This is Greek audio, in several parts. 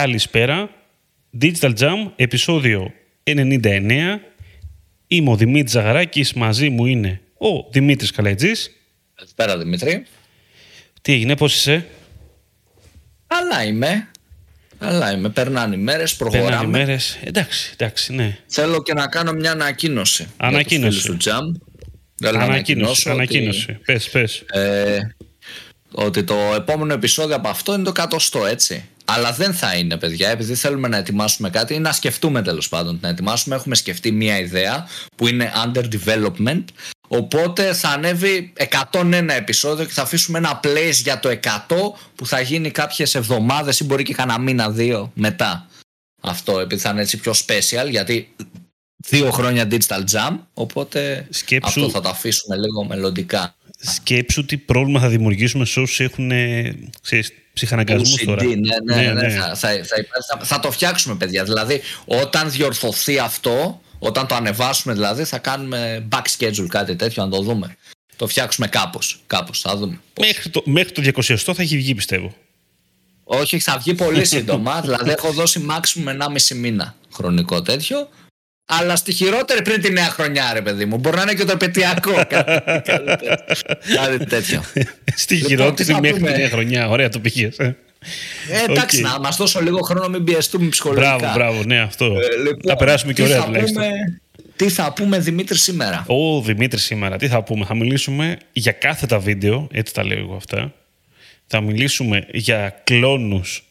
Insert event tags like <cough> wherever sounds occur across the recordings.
Καλησπέρα. Digital Jam, επεισόδιο 99. Είμαι ο Δημήτρης Ζαγαράκης, μαζί μου είναι ο Δημήτρης Καλέτζης. Καλησπέρα Δημήτρη. Τι έγινε, πώς είσαι; Καλά είμαι. Καλά είμαι. Περνάνε οι μέρες, προχωράμε. Περνάνε οι μέρες. Εντάξει, εντάξει, ναι. Θέλω και να κάνω μια ανακοίνωση. Ανακοίνωση. Για τους φίλους του Jam. Ανακοίνωση, Θέλω να ανακοινώσω ανακοίνωση. Ότι, Πες, πες. ε, ότι το επόμενο επεισόδιο από αυτό είναι το κατοστό, έτσι. Αλλά δεν θα είναι, παιδιά, επειδή θέλουμε να ετοιμάσουμε κάτι ή να σκεφτούμε τέλος πάντων. Να ετοιμάσουμε, έχουμε σκεφτεί μια ιδέα που είναι under development. Οπότε θα ανέβει 101 επεισόδιο και θα αφήσουμε ένα place για το 100 που θα γίνει κάποιες εβδομάδες ή μπορεί και κανένα μήνα δύο μετά. Αυτό επειδή θα είναι έτσι πιο special γιατί δύο χρόνια digital jam οπότε Σκέψου- αυτό θα το αφήσουμε λίγο μελλοντικά. Σκέψου τι πρόβλημα θα δημιουργήσουμε σε όσους έχουν ε, ξέρεις, ψυχαναγκασμούς OCD, τώρα. ναι, ναι, ναι, ναι. Θα, θα, θα, θα- θα το φτιάξουμε παιδιά δηλαδή όταν διορθωθεί αυτό όταν το ανεβάσουμε δηλαδή θα κάνουμε back schedule κάτι τέτοιο να το δούμε το φτιάξουμε κάπως, κάπως θα δούμε Μέχρι το, μέχρι το 200 θα έχει βγει, πιστεύω. όχι θα βγει πολύ σύντομα <laughs> δηλαδή έχω δώσει maximum 1,5 μήνα χρονικό τέτοιο αλλά στη χειρότερη πριν τη νέα χρονιά ρε παιδί μου μπορεί να είναι και το επαιτειακό κάτι, <laughs> κάτι τέτοιο. Κάτι τέτοιο Στη Λοιπόν, χειρότερη τι θα μέχρι πούμε; τη νέα χρονιά. Ωραία το πήγες. Ε. ε, εντάξει Οκ. να μας δώσω λίγο χρόνο μην πιεστούμε ψυχολογικά Μπράβο, μπράβο, ναι, αυτό. Ε, λοιπόν, θα περάσουμε και τι ωραία θα τουλάχιστον. πούμε- Τι θα πούμε Δημήτρη σήμερα; Ο Δημήτρη σήμερα, τι θα πούμε; Θα μιλήσουμε για κάθετα βίντεο, έτσι τα λέω εγώ αυτά. Θα μιλήσουμε για κλώνους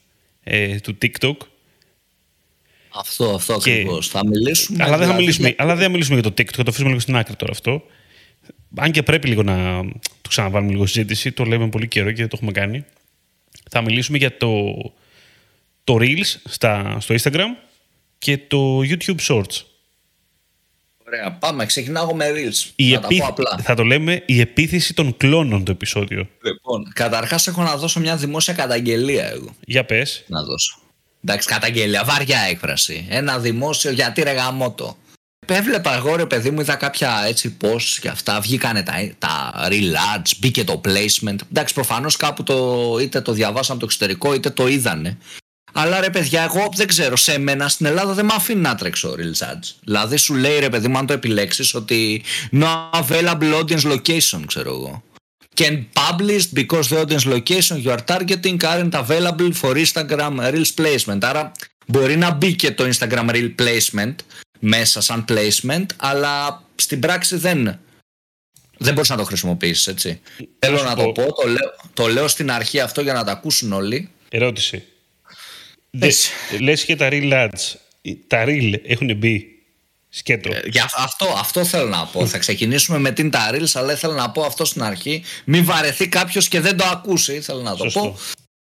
ε, του TikTok. Αυτό, αυτό Και- ακριβώς. Θα μιλήσουμε. αλλά, δεν θα δηλαδή μιλήσουμε, για- αλλά δεν θα μιλήσουμε για το TikTok, θα το αφήσουμε λίγο στην άκρη τώρα αυτό. Αν και πρέπει λίγο να το ξαναβάλουμε λίγο συζήτηση, το λέμε πολύ καιρό και δεν το έχουμε κάνει. Θα μιλήσουμε για το, το Reels στα, στο Instagram και το YouTube Shorts. Ωραία, πάμε. Ξεκινάω με Reels. Η θα τα επίθ- πω απλά. Θα το λέμε η επίθεση των κλόνων το επεισόδιο. Λοιπόν, καταρχάς έχω να δώσω μια δημόσια καταγγελία εγώ. Για πες. Να δώσω. Εντάξει, καταγγελία, βαριά έκφραση. Ένα δημόσιο γιατί ρε γαμώτο. Έβλεπα εγώ ρε παιδί μου, είδα κάποια έτσι posts και αυτά. Βγήκανε τα, τα real ads, μπήκε το placement. Εντάξει, προφανώς κάπου το είτε το διαβάσαμε από το εξωτερικό είτε το είδανε. Αλλά ρε παιδιά, εγώ δεν ξέρω, σε μένα στην Ελλάδα δεν με αφήνει να τρέξω real ads. Δηλαδή σου λέει ρε παιδί μου, αν το επιλέξεις, ότι no available audience location, ξέρω εγώ. Can published because the audience location you are targeting aren't available for Instagram Reels placement. Άρα μπορεί να μπει και το Instagram Reel placement μέσα σαν placement, αλλά στην πράξη δεν, δεν μπορείς να το χρησιμοποιήσεις, έτσι. Θέλω σου να πω. το πω, το λέω, το λέω στην αρχή αυτό για να τα ακούσουν όλοι. Ερώτηση. Πες. Δε- Λες και τα Real Ads. Τα Real έχουν μπει; Σκέτο. Ε, Για αυτό, αυτό θέλω να πω. Θα ξεκινήσουμε με την τα Reels, αλλά ήθελα να πω αυτό στην αρχή. Μην βαρεθεί κάποιος και δεν το ακούσει, θέλω να το Σωστό. πω.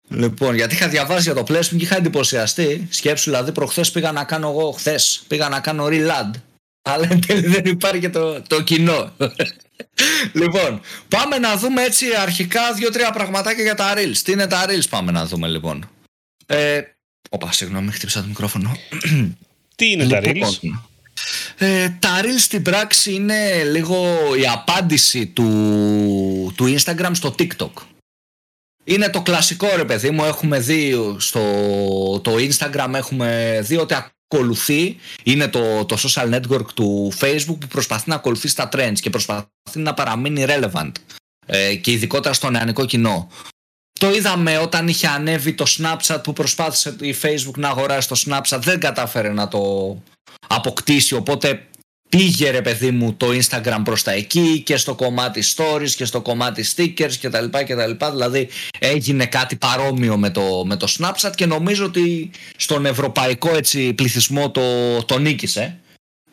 Λοιπόν, γιατί είχα διαβάσει για το placement και είχα εντυπωσιαστεί. Σκέψου, δηλαδή, προχθές πήγα να κάνω εγώ, χθες πήγα να κάνω real ad. Αλλά εν τέλει δεν υπάρχει και το, το κοινό. <laughs> λοιπόν, πάμε να δούμε έτσι αρχικά δύο-τρία πραγματάκια για τα reels. Τι είναι τα reels, πάμε να δούμε λοιπόν. Ε, Οπα, συγγνώμη, χτύπησα το μικρόφωνο. Τι είναι τα Λοιπόν, Reels. Ε, τα Reels στην πράξη είναι λίγο η απάντηση του, του Instagram στο TikTok. Είναι το κλασικό ρε παιδί μου, έχουμε δει στο το Instagram έχουμε δει ότι ακολουθεί, είναι το, το social network του Facebook που προσπαθεί να ακολουθεί τα trends και προσπαθεί να παραμείνει relevant ε, και ειδικότερα στο νεανικό κοινό. Το είδαμε όταν είχε ανέβει το Snapchat που προσπάθησε η Facebook να αγοράσει το Snapchat δεν κατάφερε να το αποκτήσει οπότε πήγε ρε παιδί μου το Instagram προς τα εκεί και στο κομμάτι stories και στο κομμάτι stickers και τα λοιπά και τα λοιπά. Δηλαδή έγινε κάτι παρόμοιο με το, με το Snapchat και νομίζω ότι στον ευρωπαϊκό έτσι πληθυσμό το, το νίκησε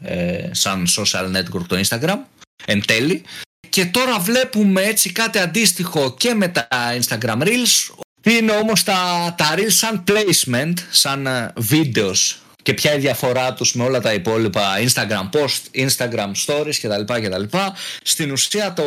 ε, σαν social network το Instagram εν τέλει και τώρα βλέπουμε έτσι κάτι αντίστοιχο και με τα Instagram Reels. Είναι όμως τα, τα Reels σαν placement, σαν ε, videos και ποια είναι η διαφορά τους με όλα τα υπόλοιπα Instagram post, Instagram stories κτλ. κτλ. Στην ουσία το,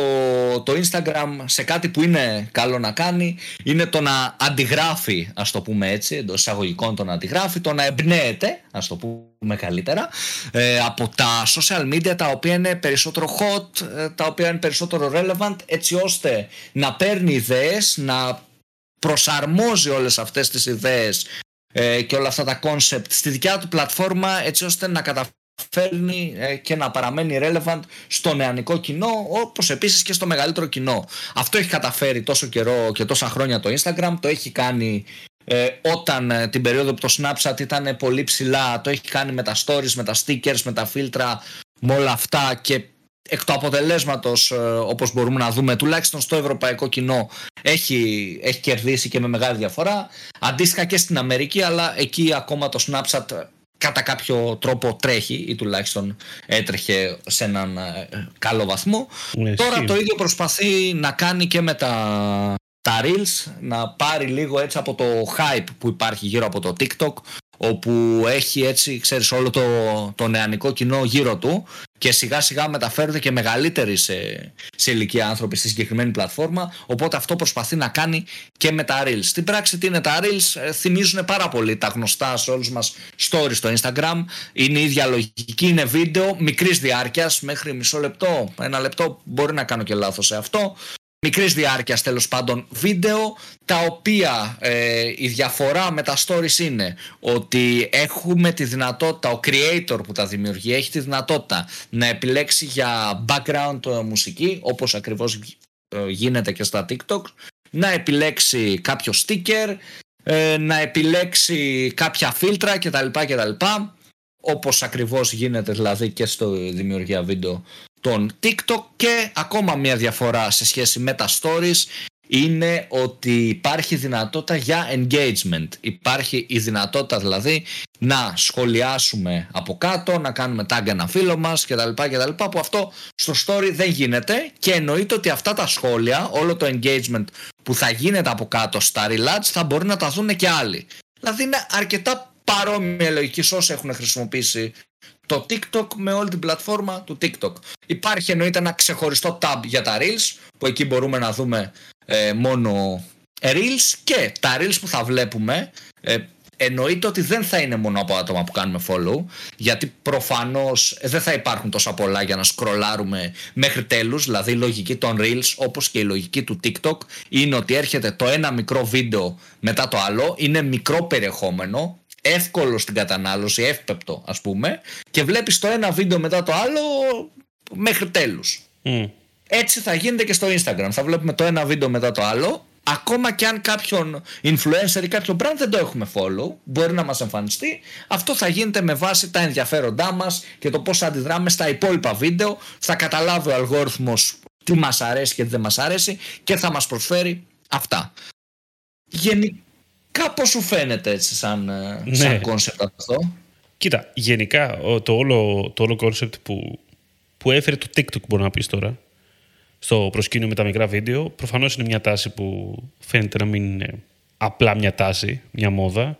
το Instagram σε κάτι που είναι καλό να κάνει είναι το να αντιγράφει, ας το πούμε έτσι, εντός εισαγωγικών το να αντιγράφει, το να εμπνέεται, ας το πούμε καλύτερα, ε, από τα social media τα οποία είναι περισσότερο hot, ε, τα οποία είναι περισσότερο relevant, έτσι ώστε να παίρνει ιδέες, να προσαρμόζει όλες αυτές τις ιδέες ε, και όλα αυτά τα concept στη δικιά του πλατφόρμα έτσι ώστε να καταφέρνει ε, και να παραμένει relevant στο νεανικό κοινό όπως επίσης και στο μεγαλύτερο κοινό. Αυτό έχει καταφέρει τόσο καιρό και τόσα χρόνια το Instagram, το έχει κάνει ε, όταν ε, την περίοδο που το Snapchat ήταν πολύ ψηλά, το έχει κάνει με τα stories, με τα stickers, με τα φίλτρα, με όλα αυτά και εκ του αποτελέσματος ε, όπως μπορούμε να δούμε τουλάχιστον στο ευρωπαϊκό κοινό έχει, έχει κερδίσει και με μεγάλη διαφορά. Αντίστοιχα και στην Αμερική αλλά εκεί ακόμα το Snapchat κατά κάποιο τρόπο τρέχει ή τουλάχιστον έτρεχε σε έναν καλό βαθμό. Ναι, τώρα το ίδιο προσπαθεί να κάνει και με τα τα Reels να πάρει λίγο έτσι από το hype που υπάρχει γύρω από το TikTok όπου έχει έτσι ξέρεις όλο το, το νεανικό κοινό γύρω του και σιγά σιγά μεταφέρονται και μεγαλύτεροι σε, σε ηλικία άνθρωποι στη συγκεκριμένη πλατφόρμα. Οπότε αυτό προσπαθεί να κάνει και με τα Reels. Στην πράξη τι είναι τα Reels ε, θυμίζουν πάρα πολύ τα γνωστά σε όλους μας stories στο Instagram. Είναι η ίδια λογική, είναι βίντεο μικρής διάρκειας μέχρι μισό λεπτό, ένα λεπτό μπορεί να κάνω και λάθος σε αυτό μικρής διάρκειας τέλος πάντων βίντεο τα οποία ε, η διαφορά με τα stories είναι ότι έχουμε τη δυνατότητα, ο creator που τα δημιουργεί έχει τη δυνατότητα να επιλέξει για background ε, μουσική όπως ακριβώς ε, γίνεται και στα TikTok να επιλέξει κάποιο sticker να επιλέξει κάποια φίλτρα κτλ. κτλ όπως ακριβώς γίνεται δηλαδή και στο δημιουργία βίντεο των TikTok και ακόμα μια διαφορά σε σχέση με τα stories είναι ότι υπάρχει δυνατότητα για engagement. Υπάρχει η δυνατότητα δηλαδή να σχολιάσουμε από κάτω, να κάνουμε tag ένα φίλο μας κτλ. κτλ που αυτό στο story δεν γίνεται και εννοείται ότι αυτά τα σχόλια, όλο το engagement που θα γίνεται από κάτω στα relax θα μπορεί να τα δουν και άλλοι. Δηλαδή είναι αρκετά παρόμοια λογική σε όσοι έχουν χρησιμοποιήσει το TikTok με όλη την πλατφόρμα του TikTok. Υπάρχει εννοείται ένα ξεχωριστό tab για τα Reels που εκεί μπορούμε να δούμε ε, μόνο Reels και τα Reels που θα βλέπουμε ε, εννοείται ότι δεν θα είναι μόνο από άτομα που κάνουμε follow γιατί προφανώς δεν θα υπάρχουν τόσα πολλά για να σκρολάρουμε μέχρι τέλους δηλαδή η λογική των Reels όπως και η λογική του TikTok είναι ότι έρχεται το ένα μικρό βίντεο μετά το άλλο είναι μικρό περιεχόμενο εύκολο στην κατανάλωση, εύπεπτο ας πούμε και βλέπεις το ένα βίντεο μετά το άλλο μέχρι τέλους. Έτσι θα γίνεται και στο Instagram. Θα βλέπουμε το ένα βίντεο μετά το άλλο ακόμα και αν κάποιον influencer ή κάποιο brand δεν το έχουμε follow, μπορεί να μας εμφανιστεί, αυτό θα γίνεται με βάση τα ενδιαφέροντά μας και το πώς αντιδράμε στα υπόλοιπα βίντεο, θα καταλάβει ο αλγόριθμος τι μας αρέσει και τι δεν μας αρέσει και θα μας προσφέρει αυτά. Γενικά Κάπως σου φαίνεται έτσι σαν, ε, ναι. σαν concept αυτό. Κοίτα, γενικά το όλο, το όλο concept που, που έφερε το TikTok μπορεί να πεις τώρα στο προσκήνιο με τα μικρά βίντεο προφανώς είναι μια τάση που φαίνεται να μην είναι απλά μια τάση, μια μόδα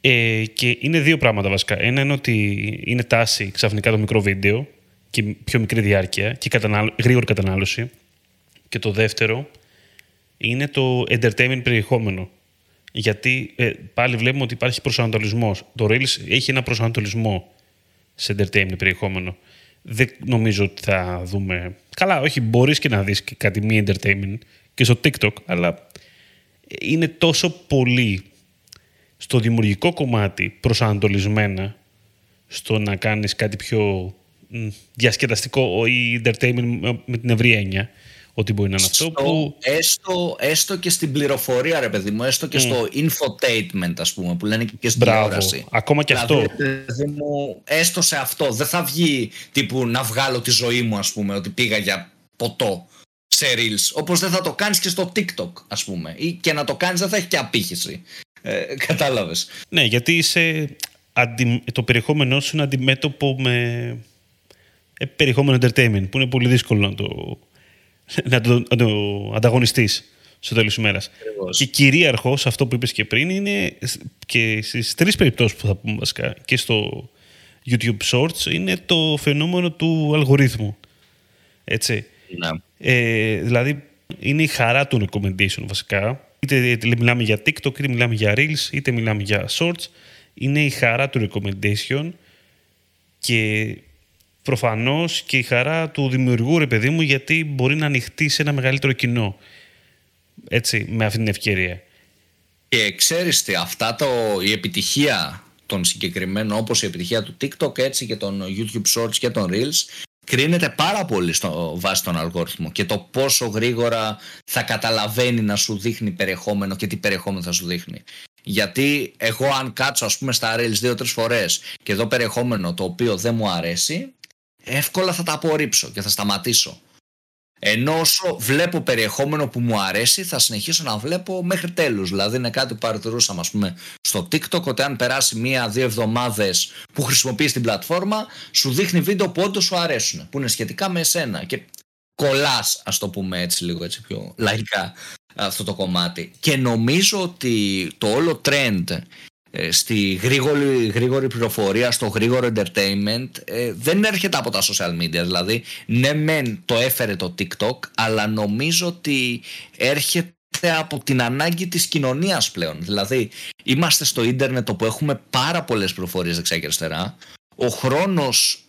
ε, και είναι δύο πράγματα βασικά. Ένα είναι ότι είναι τάση ξαφνικά το μικρό βίντεο και πιο μικρή διάρκεια και κατανάλω, γρήγορη κατανάλωση και το δεύτερο είναι το entertainment περιεχόμενο γιατί ε, πάλι βλέπουμε ότι υπάρχει προσανατολισμός. Το Reels έχει ένα προσανατολισμό σε entertainment περιεχόμενο. Δεν νομίζω ότι θα δούμε. Καλά, όχι, μπορείς και να δεις κάτι μη entertainment και στο TikTok, αλλά είναι τόσο πολύ στο δημιουργικό κομμάτι προσανατολισμένα στο να κάνεις κάτι πιο διασκεδαστικό ή entertainment με την ευρία έννοια ότι μπορεί να είναι αυτό που... Έστω, έστω και στην πληροφορία ρε παιδί μου, έστω και στο infotainment ας πούμε που λένε και στην Μπράβο. τηλεόραση. Ακόμα και δηλαδή, αυτό. μου, έστω σε αυτό. Δεν θα βγει τύπου να βγάλω τη ζωή μου ας πούμε ότι πήγα για ποτό σε reels. Όπως δεν θα το κάνεις και στο TikTok ας πούμε. Ή και να το κάνεις δεν θα έχει και απήχηση. Ε, κατάλαβες. Ναι, γιατί είσαι, αντι... το περιεχόμενό σου είναι αντιμέτωπο με ε, περιεχόμενο entertainment που είναι πολύ δύσκολο να το <laughs> να το, να το ανταγωνιστείς στο τέλος της ημέρα. Και κυρίαρχος αυτό που είπες και πριν είναι και στις τρεις περιπτώσεις που θα πούμε βασικά και στο YouTube Shorts είναι το φαινόμενο του αλγορίθμου. Έτσι. Ναι. Ε, δηλαδή είναι η χαρά του recommendation βασικά. Είτε μιλάμε για TikTok, είτε μιλάμε για Reels, είτε μιλάμε για Shorts. Είναι η χαρά του recommendation και προφανώς και η χαρά του δημιουργού, ρε παιδί μου, γιατί μπορεί να ανοιχτεί σε ένα μεγαλύτερο κοινό. Έτσι, με αυτή την ευκαιρία. Και ξέρεις τι, αυτά το, η επιτυχία των συγκεκριμένων όπως η επιτυχία του TikTok έτσι και των YouTube Shorts και των Reels κρίνεται πάρα πολύ στο βάση των αλγόριθμο και το πόσο γρήγορα θα καταλαβαίνει να σου δείχνει περιεχόμενο και τι περιεχόμενο θα σου δείχνει. Γιατί εγώ αν κάτσω ας πούμε στα Reels δύο-τρεις φορές και δω περιεχόμενο το οποίο δεν μου αρέσει εύκολα θα τα απορρίψω και θα σταματήσω. Ενώ όσο βλέπω περιεχόμενο που μου αρέσει, θα συνεχίσω να βλέπω μέχρι τέλους. Δηλαδή είναι κάτι που παρατηρούσαμε ας πούμε, στο TikTok, ότι αν περάσει μία-δύο εβδομάδες που χρησιμοποιείς την πλατφόρμα, σου δείχνει βίντεο που όντως σου αρέσουν, που είναι σχετικά με εσένα. Και κολλάς, ας το πούμε έτσι λίγο έτσι πιο λαϊκά, αυτό το κομμάτι. Και νομίζω ότι το όλο trend ε, στη γρήγορη, γρήγορη πληροφορία, στο γρήγορο entertainment ε, δεν έρχεται από τα social media. Δηλαδή, ναι μεν το έφερε το TikTok, αλλά νομίζω ότι έρχεται από την ανάγκη της κοινωνίας πλέον. Δηλαδή, είμαστε στο ίντερνετ όπου έχουμε πάρα πολλές πληροφορίες δεξιά και αριστερά. Ο χρόνος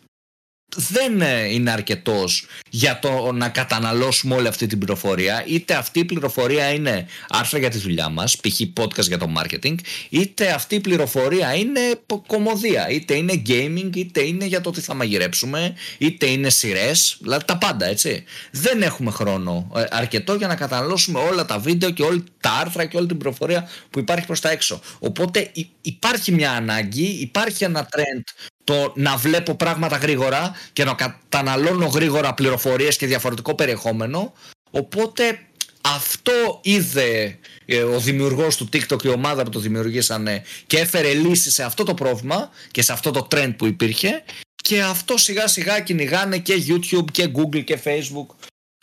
δεν ε, είναι αρκετός για το να καταναλώσουμε όλη αυτή την πληροφορία. Είτε αυτή η πληροφορία είναι άρθρα για τη δουλειά μας π.χ. podcast για το marketing είτε αυτή η πληροφορία είναι κομμωδία. Είτε είναι gaming είτε είναι για το τι θα μαγειρέψουμε είτε είναι σειρές, δηλαδή τα πάντα έτσι. Δεν έχουμε χρόνο ε, αρκετό για να καταναλώσουμε όλα τα βίντεο και όλα τα άρθρα και όλη την πληροφορία που υπάρχει προς τα έξω. Οπότε υπάρχει μια ανάγκη υπάρχει ένα trend το να βλέπω πράγματα γρήγορα και να καταναλώνω γρήγορα πληροφορίες και διαφορετικό περιεχόμενο οπότε αυτό είδε ε, ο δημιουργός του TikTok και η ομάδα που το δημιουργήσανε και έφερε λύση σε αυτό το πρόβλημα και σε αυτό το trend που υπήρχε και αυτό σιγά σιγά κυνηγάνε και YouTube και Google και Facebook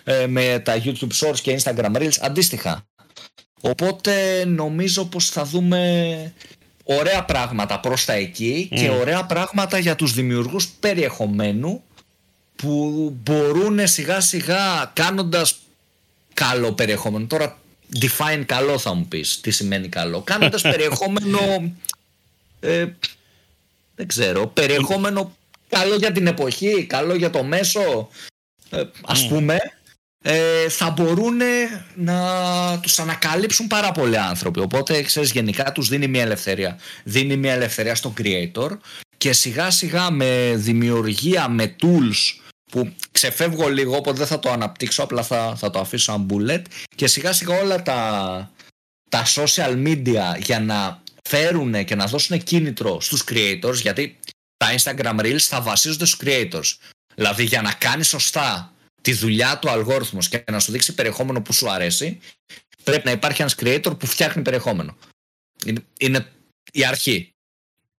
ε, με τα YouTube Shorts και Instagram Reels αντίστοιχα. Οπότε νομίζω πως θα δούμε ωραία πράγματα προς τα εκεί και ωραία πράγματα για τους δημιουργούς περιεχομένου που μπορούν σιγά σιγά κάνοντας καλό περιεχόμενο. Τώρα define καλό θα μου πεις τι σημαίνει καλό. Κάνοντας <laughs> περιεχόμενο ε, δεν ξέρω, περιεχόμενο καλό για την εποχή, καλό για το μέσο ε, ας πούμε ε, θα μπορούν να τους ανακαλύψουν πάρα πολλοί άνθρωποι. Οπότε, ξέρεις, γενικά τους δίνει μια ελευθερία. Δίνει μια ελευθερία στον creator και σιγά σιγά με δημιουργία, με tools που ξεφεύγω λίγο, οπότε δεν θα το αναπτύξω, απλά θα, θα το αφήσω σαν bullet και σιγά σιγά όλα τα, τα social media για να φέρουν και να δώσουν κίνητρο στους creators, γιατί τα Instagram Reels θα βασίζονται στους creators. Δηλαδή για να κάνεις σωστά τη δουλειά του αλγόριθμου και να σου δείξει περιεχόμενο που σου αρέσει, πρέπει να υπάρχει ένας creator που φτιάχνει περιεχόμενο. Είναι, η αρχή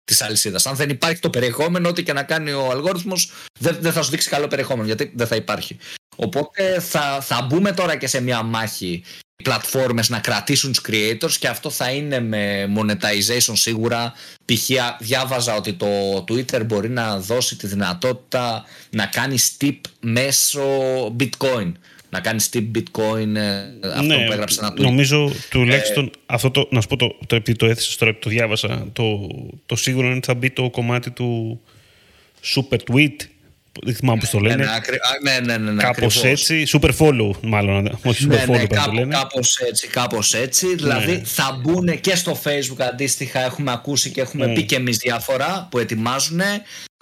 της αλυσίδας. Αν δεν υπάρχει το περιεχόμενο, ό,τι και να κάνει ο αλγόριθμος, δεν, δεν θα σου δείξει καλό περιεχόμενο, γιατί δεν θα υπάρχει. Οπότε θα, θα μπούμε τώρα και σε μια μάχη πλατφόρμες να κρατήσουν τους creators και αυτό θα είναι με monetization σίγουρα. Π.χ. διάβαζα ότι το Twitter μπορεί να δώσει τη δυνατότητα να κάνει tip μέσω bitcoin. Να κάνει tip bitcoin ε, αυτό ναι, που έγραψε ένα tweet. νομίζω τουλάχιστον ε, αυτό το, να σου πω το, το, το, το έθεσες τώρα το διάβασα το, το σίγουρο είναι ότι θα μπει το κομμάτι του super tweet δεν θυμάμαι πώς το λένε. Ναι, ναι, ναι. ναι, κάπως έτσι. Super follow, μάλλον. Όχι super follow, κάπω, λένε. Κάπως έτσι, κάπως έτσι. Δηλαδή θα μπουν και στο Facebook αντίστοιχα. Έχουμε ακούσει και έχουμε πει και εμείς διάφορα που ετοιμάζουν.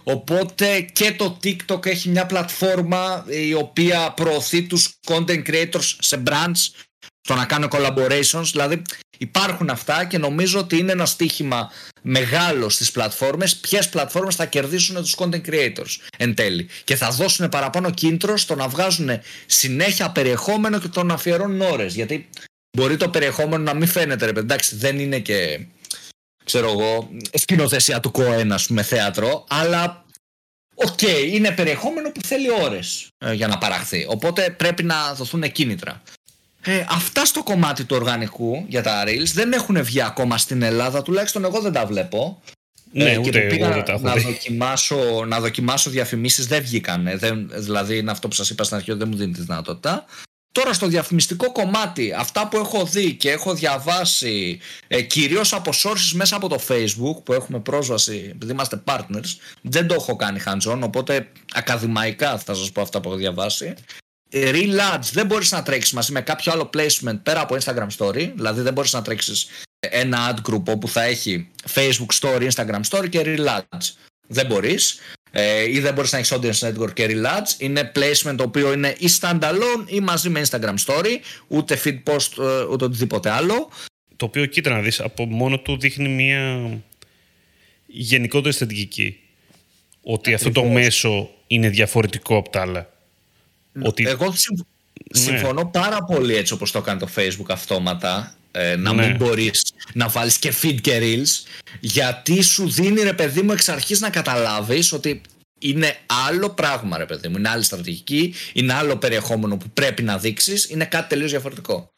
Οπότε και το TikTok έχει μια πλατφόρμα η οποία προωθεί τους content creators σε brands στο να κάνουν collaborations. Δηλαδή υπάρχουν αυτά και νομίζω ότι είναι ένα στίχημα μεγάλο στις πλατφόρμες ποιες πλατφόρμες θα κερδίσουν τους content creators εν τέλει και θα δώσουν παραπάνω κίνητρο στο να βγάζουν συνέχεια περιεχόμενο και το να αφιερώνουν ώρες γιατί μπορεί το περιεχόμενο να μην φαίνεται ρε εντάξει δεν είναι και ξέρω εγώ σκηνοθεσία του Κοέν ας πούμε θέατρο αλλά Οκ, είναι περιεχόμενο που θέλει ώρες ε, για να παραχθεί. Οπότε πρέπει να δοθούν κίνητρα. Ε, αυτά στο κομμάτι του οργανικού για τα Reels δεν έχουν βγει ακόμα στην Ελλάδα, τουλάχιστον εγώ δεν τα βλέπω. Ναι, ε, ούτε εγώ δεν τα έχω να, δοκιμάσω, να δοκιμάσω διαφημίσεις δεν βγήκαν. Δεν, δηλαδή είναι αυτό που σας είπα στην αρχή δεν μου δίνει τη δυνατότητα. Τώρα στο διαφημιστικό κομμάτι, αυτά που έχω δει και έχω διαβάσει ε, κυρίως από sources μέσα από το facebook που έχουμε πρόσβαση επειδή είμαστε partners, δεν το έχω κάνει hands-on οπότε ακαδημαϊκά θα σας πω αυτά που έχω διαβάσει real ads δεν μπορείς να τρέξεις μαζί με κάποιο άλλο placement πέρα από Instagram story δηλαδή δεν μπορείς να τρέξεις ένα ad group όπου θα έχει Facebook Story, Instagram Story και Reel Ads. Δεν μπορείς ε, ή δεν μπορείς να έχεις audience network και Reel Ads. Είναι placement το οποίο είναι ή standalone ή μαζί με Instagram Story, ούτε feed post, ε, ούτε οτιδήποτε άλλο. Το οποίο κοίτα να δεις, από μόνο του δείχνει μια γενικότερη αισθητική. Ότι αυτό το μέσο είναι διαφορετικό από τα άλλα. Ότι... Εγώ ναι. συμφωνώ πάρα πολύ έτσι όπως το κάνει το Facebook αυτόματα ε, να ναι. μην μπορείς να βάλεις και feed και reels γιατί σου δίνει ρε παιδί μου εξ αρχής να καταλάβεις ότι είναι άλλο πράγμα ρε παιδί μου, είναι άλλη στρατηγική, είναι άλλο περιεχόμενο που πρέπει να δείξεις, είναι κάτι τελείως διαφορετικό.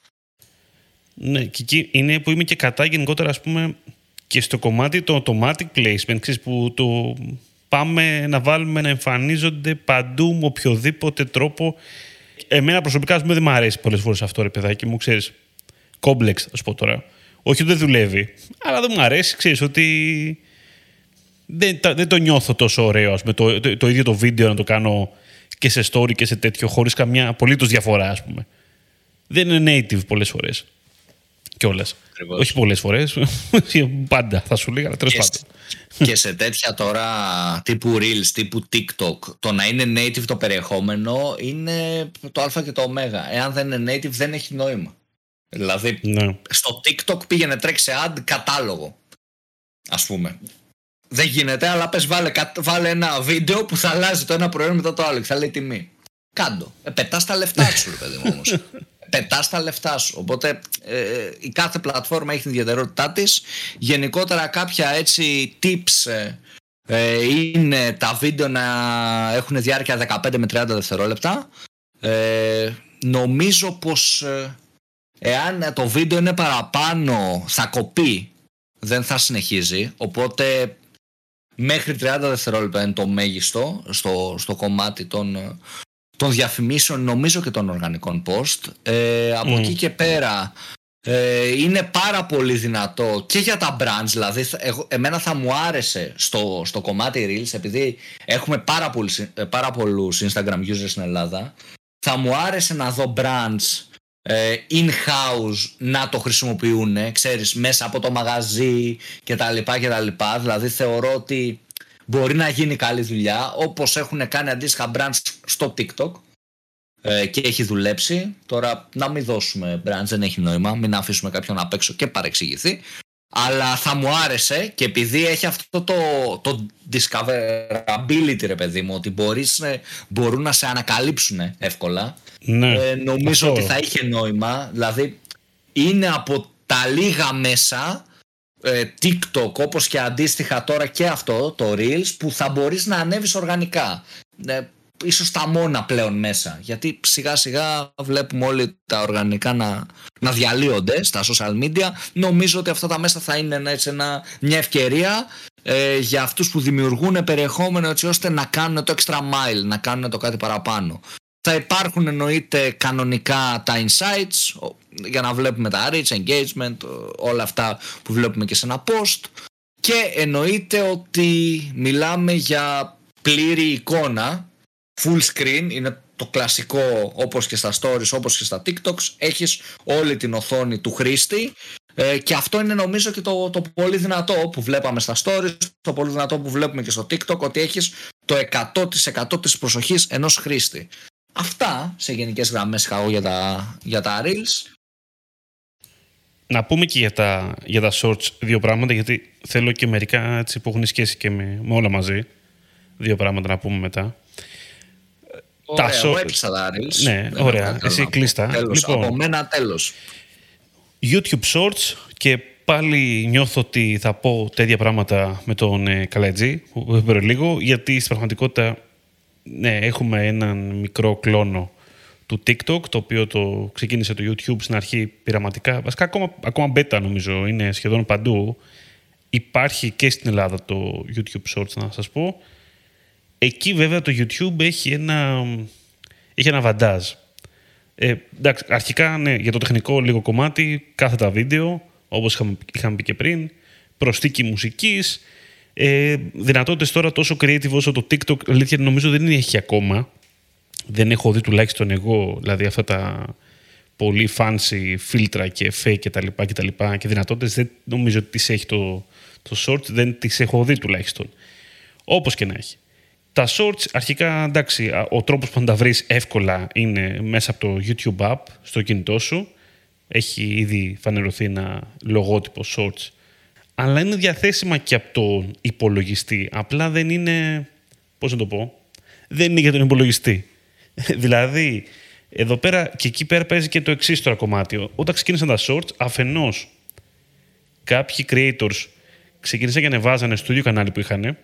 Ναι, και εκεί είναι που είμαι και κατά γενικότερα ας πούμε και στο κομμάτι το automatic placement, ξέρεις, που το πάμε να βάλουμε να εμφανίζονται παντού με οποιοδήποτε τρόπο. Εμένα προσωπικά, πούμε, δεν μου αρέσει πολλές φορές αυτό, ρε παιδάκι μου, ξέρεις. Κόμπλεξ, θα σου πω τώρα. Όχι ότι δεν δουλεύει, αλλά δεν μου αρέσει, ξέρεις ότι. Δεν, δεν το νιώθω τόσο ωραίο, ας πούμε, το, το, το, ίδιο το βίντεο να το κάνω και σε story και σε τέτοιο, χωρίς καμιά απολύτως διαφορά, ας πούμε. Δεν είναι native πολλές φορές. Κιόλας. Όχι πολλές φορές. <laughs> Πάντα θα σου λέγα, αλλά τέλος πάντων. Και σε τέτοια τώρα τύπου Reels, τύπου TikTok, το να είναι native το περιεχόμενο είναι το Α και το Ω. Εάν δεν είναι native, δεν έχει νόημα. Δηλαδή, ναι. στο TikTok πήγαινε τρέξει ad κατάλογο. Α πούμε. Δεν γίνεται, αλλά πες βάλε, βάλε ένα βίντεο που θα αλλάζει το ένα προϊόν μετά το άλλο και θα λέει τιμή. Κάντο. Ε, πετάς τα λεφτά σου, ρε παιδί μου όμως. <laughs> πετάς τα λεφτά σου. Οπότε ε, η κάθε πλατφόρμα έχει την ιδιαιτερότητά της. Γενικότερα κάποια έτσι tips ε, ε, είναι τα βίντεο να έχουν διάρκεια 15 με 30 δευτερόλεπτα. Ε, νομίζω πως ε, εάν το βίντεο είναι παραπάνω θα κοπεί, δεν θα συνεχίζει. Οπότε μέχρι 30 δευτερόλεπτα είναι το μέγιστο στο, στο κομμάτι των των διαφημίσεων νομίζω και των οργανικών post. Ε, από εκεί και πέρα ε, είναι πάρα πολύ δυνατό και για τα brands. Δηλαδή, εγώ, εμένα θα μου άρεσε στο, στο κομμάτι Reels, επειδή έχουμε πάρα, πολύ, ε, πάρα πολλούς Instagram users στην Ελλάδα, θα μου άρεσε να δω brands ε, in-house να το χρησιμοποιούν, ξέρεις, μέσα από το μαγαζί κτλ. Δηλαδή θεωρώ ότι μπορεί να γίνει καλή δουλειά όπως έχουν κάνει αντίστοιχα brands στο TikTok ε, και έχει δουλέψει. Τώρα να μην δώσουμε brands δεν έχει νόημα, μην αφήσουμε κάποιον απ' έξω και παρεξηγηθεί. Αλλά θα μου άρεσε και επειδή έχει αυτό το, το discoverability ρε παιδί μου ότι μπορείς, ε, μπορούν να σε ανακαλύψουν εύκολα ναι, ε, νομίζω ότι θα είχε νόημα δηλαδή είναι από τα λίγα μέσα ε, TikTok όπως και αντίστοιχα τώρα και αυτό το Reels που θα μπορείς να ανέβεις οργανικά. Ε, ίσως τα μόνα πλέον μέσα. Γιατί σιγά σιγά βλέπουμε όλοι τα οργανικά να, να διαλύονται στα social media. Νομίζω ότι αυτά τα μέσα θα είναι έτσι, ένα, μια ευκαιρία ε, για αυτούς που δημιουργούν περιεχόμενο έτσι ώστε να κάνουν το extra mile να κάνουν το κάτι παραπάνω θα υπάρχουν εννοείται κανονικά τα insights για να βλέπουμε τα reach, engagement, όλα αυτά που βλέπουμε και σε ένα post και εννοείται ότι μιλάμε για πλήρη εικόνα, full screen, είναι το κλασικό όπως και στα stories, όπως και στα TikToks, έχεις όλη την οθόνη του χρήστη ε, και αυτό είναι νομίζω και το, το πολύ δυνατό που βλέπαμε στα stories, το πολύ δυνατό που βλέπουμε και στο TikTok, ότι έχεις το 100% της προσοχής ενός χρήστη. Αυτά σε γενικές γραμμές είχα για τα, για τα Reels. Να πούμε και για τα, για τα shorts δύο πράγματα, γιατί θέλω και μερικά έτσι, που έχουν σχέση και με, με όλα μαζί. Δύο πράγματα να πούμε μετά. Ωραία, τα εγώ έπισα τα Reels. Ναι, ωραία. Εσύ κλείστα. Τέλος, λοιπόν, από μένα τέλος. YouTube Shorts και πάλι νιώθω ότι θα πω τέτοια πράγματα με τον ε, Καλέτζη, που λίγο, γιατί στην πραγματικότητα ναι, έχουμε έναν μικρό κλόνο του TikTok, το οποίο το ξεκίνησε το YouTube στην αρχή πειραματικά. Βασικά ακόμα, ακόμα beta νομίζω, είναι σχεδόν παντού. Υπάρχει και στην Ελλάδα το YouTube Shorts, να σας πω. Εκεί βέβαια το YouTube έχει ένα, έχει ένα βαντάζ. Ε, εντάξει, αρχικά ναι, για το τεχνικό λίγο κομμάτι, κάθετα βίντεο, όπως είχαμε, είχαμε πει και πριν, προστίκη μουσικής, ε, δυνατότητες τώρα τόσο creative όσο το TikTok, νομίζω δεν έχει ακόμα. Δεν έχω δει τουλάχιστον εγώ δηλαδή αυτά τα πολύ fancy φίλτρα και fake και τα λοιπά και τα λοιπά και δυνατότητες δεν νομίζω ότι τις έχει το, το shorts, δεν τις έχω δει τουλάχιστον. Όπως και να έχει. Τα shorts, αρχικά, εντάξει, ο τρόπος που να τα βρεις εύκολα είναι μέσα από το YouTube app στο κινητό σου. Έχει ήδη φανερωθεί ένα λογότυπο shorts. Αλλά είναι διαθέσιμα και από τον υπολογιστή. Απλά δεν είναι, πώς να το πω, δεν είναι για τον υπολογιστή. <laughs> δηλαδή, εδώ πέρα και εκεί πέρα παίζει και το εξής τώρα κομμάτι. Όταν ξεκίνησαν τα shorts, αφενός κάποιοι creators ξεκίνησαν και ανεβάζανε στο ίδιο κανάλι που είχαν,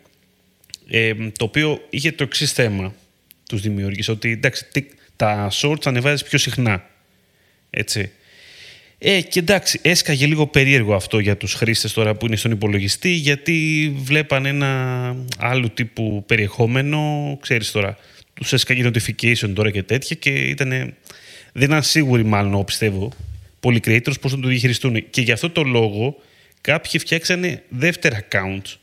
ε, το οποίο είχε το εξής θέμα τους δημιουργεί, ότι εντάξει, τα shorts ανεβάζεις πιο συχνά. Έτσι. Ε, και εντάξει, έσκαγε λίγο περίεργο αυτό για τους χρήστες τώρα που είναι στον υπολογιστή, γιατί βλέπαν ένα άλλου τύπου περιεχόμενο, ξέρεις τώρα, τους έσκαγε notification τώρα και τέτοια και ήταν. Δεν ήταν σίγουροι, μάλλον, πιστεύω, πολλοί creators πώς θα το διαχειριστούν. Και γι' αυτό το λόγο κάποιοι φτιάξανε δεύτερα account.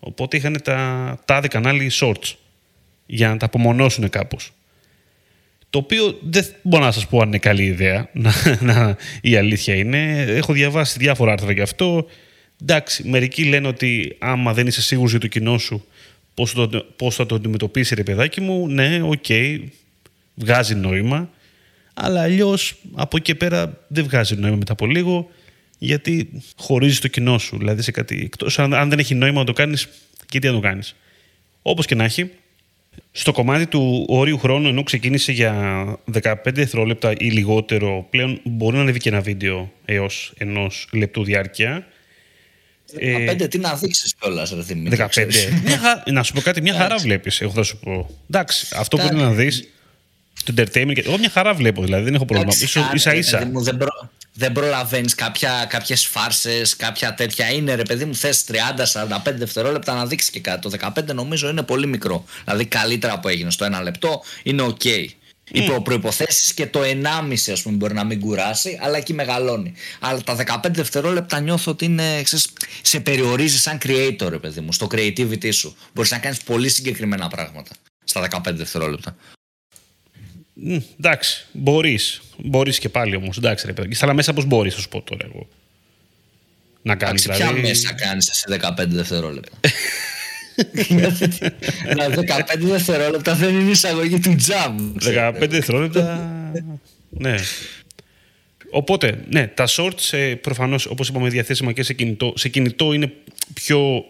Οπότε είχαν τα τάδε κανάλι shorts για να τα απομονώσουν κάπως. Το οποίο δεν μπορώ να σας πω αν είναι καλή ιδέα, <laughs> να, να, η αλήθεια είναι. Έχω διαβάσει διάφορα άρθρα γι' αυτό. Εντάξει, μερικοί λένε ότι άμα δεν είσαι σίγουρος για το κοινό σου, πώς, το, πώς θα το αντιμετωπίσει ρε παιδάκι μου, ναι, OK, okay, βγάζει νόημα, αλλά αλλιώς από εκεί πέρα δεν βγάζει νόημα μετά από λίγο, γιατί χωρίζει το κοινό σου. Δηλαδή, σε κάτι, εκτός, αν, αν δεν έχει νόημα να το κάνεις, και τι να το κάνεις. Όπως και να έχει, στο κομμάτι του όριου χρόνου, ενώ ξεκίνησε για 15 δευτερόλεπτα ή λιγότερο, πλέον μπορεί να ανέβει και ένα βίντεο έως ενός λεπτού διάρκεια. 15 ε, τι να δείξεις κιόλας, ρε Δημήτρη. 15. μια, να σου πω κάτι, μια χαρά βλέπεις. Εγώ θα σου πω. Εντάξει, αυτό που είναι να δεις. Το entertainment. Και... Εγώ μια χαρά βλέπω, δηλαδή δεν έχω πρόβλημα. Ίσα ίσα. Δεν, προ... δεν προλαβαίνεις κάποιες φάρσες, κάποια τέτοια. Είναι ρε παιδί μου, θες 30-45 δευτερόλεπτα να δείξεις και κάτι. Το 15 νομίζω είναι πολύ μικρό. Δηλαδή καλύτερα που έγινε στο ένα λεπτό είναι οκ. Οι mm. προποθέσει και το 1,5 ας πούμε μπορεί να μην κουράσει, αλλά εκεί μεγαλώνει. Αλλά τα 15 δευτερόλεπτα νιώθω ότι είναι, ξέρεις, σε περιορίζει σαν creator, ρε παιδί μου, στο creativity σου. Μπορείς να κάνεις πολύ συγκεκριμένα πράγματα στα 15 δευτερόλεπτα. Mm, εντάξει, μπορείς. Μπορείς και πάλι όμως. Εντάξει, ρε παιδί. Στα μέσα πώς μπορείς, θα σου πω τώρα εγώ. Να κάνεις δηλαδή. Ποια μέσα κάνεις σε 15 δευτερόλεπτα; <laughs> 15 δευτερόλεπτα δεν είναι εισαγωγή του jam. 15 δευτερόλεπτα. ναι. Οπότε, ναι, τα shorts ε, προφανώς, όπως είπαμε, διαθέσιμα και σε κινητό. Σε κινητό είναι πιο...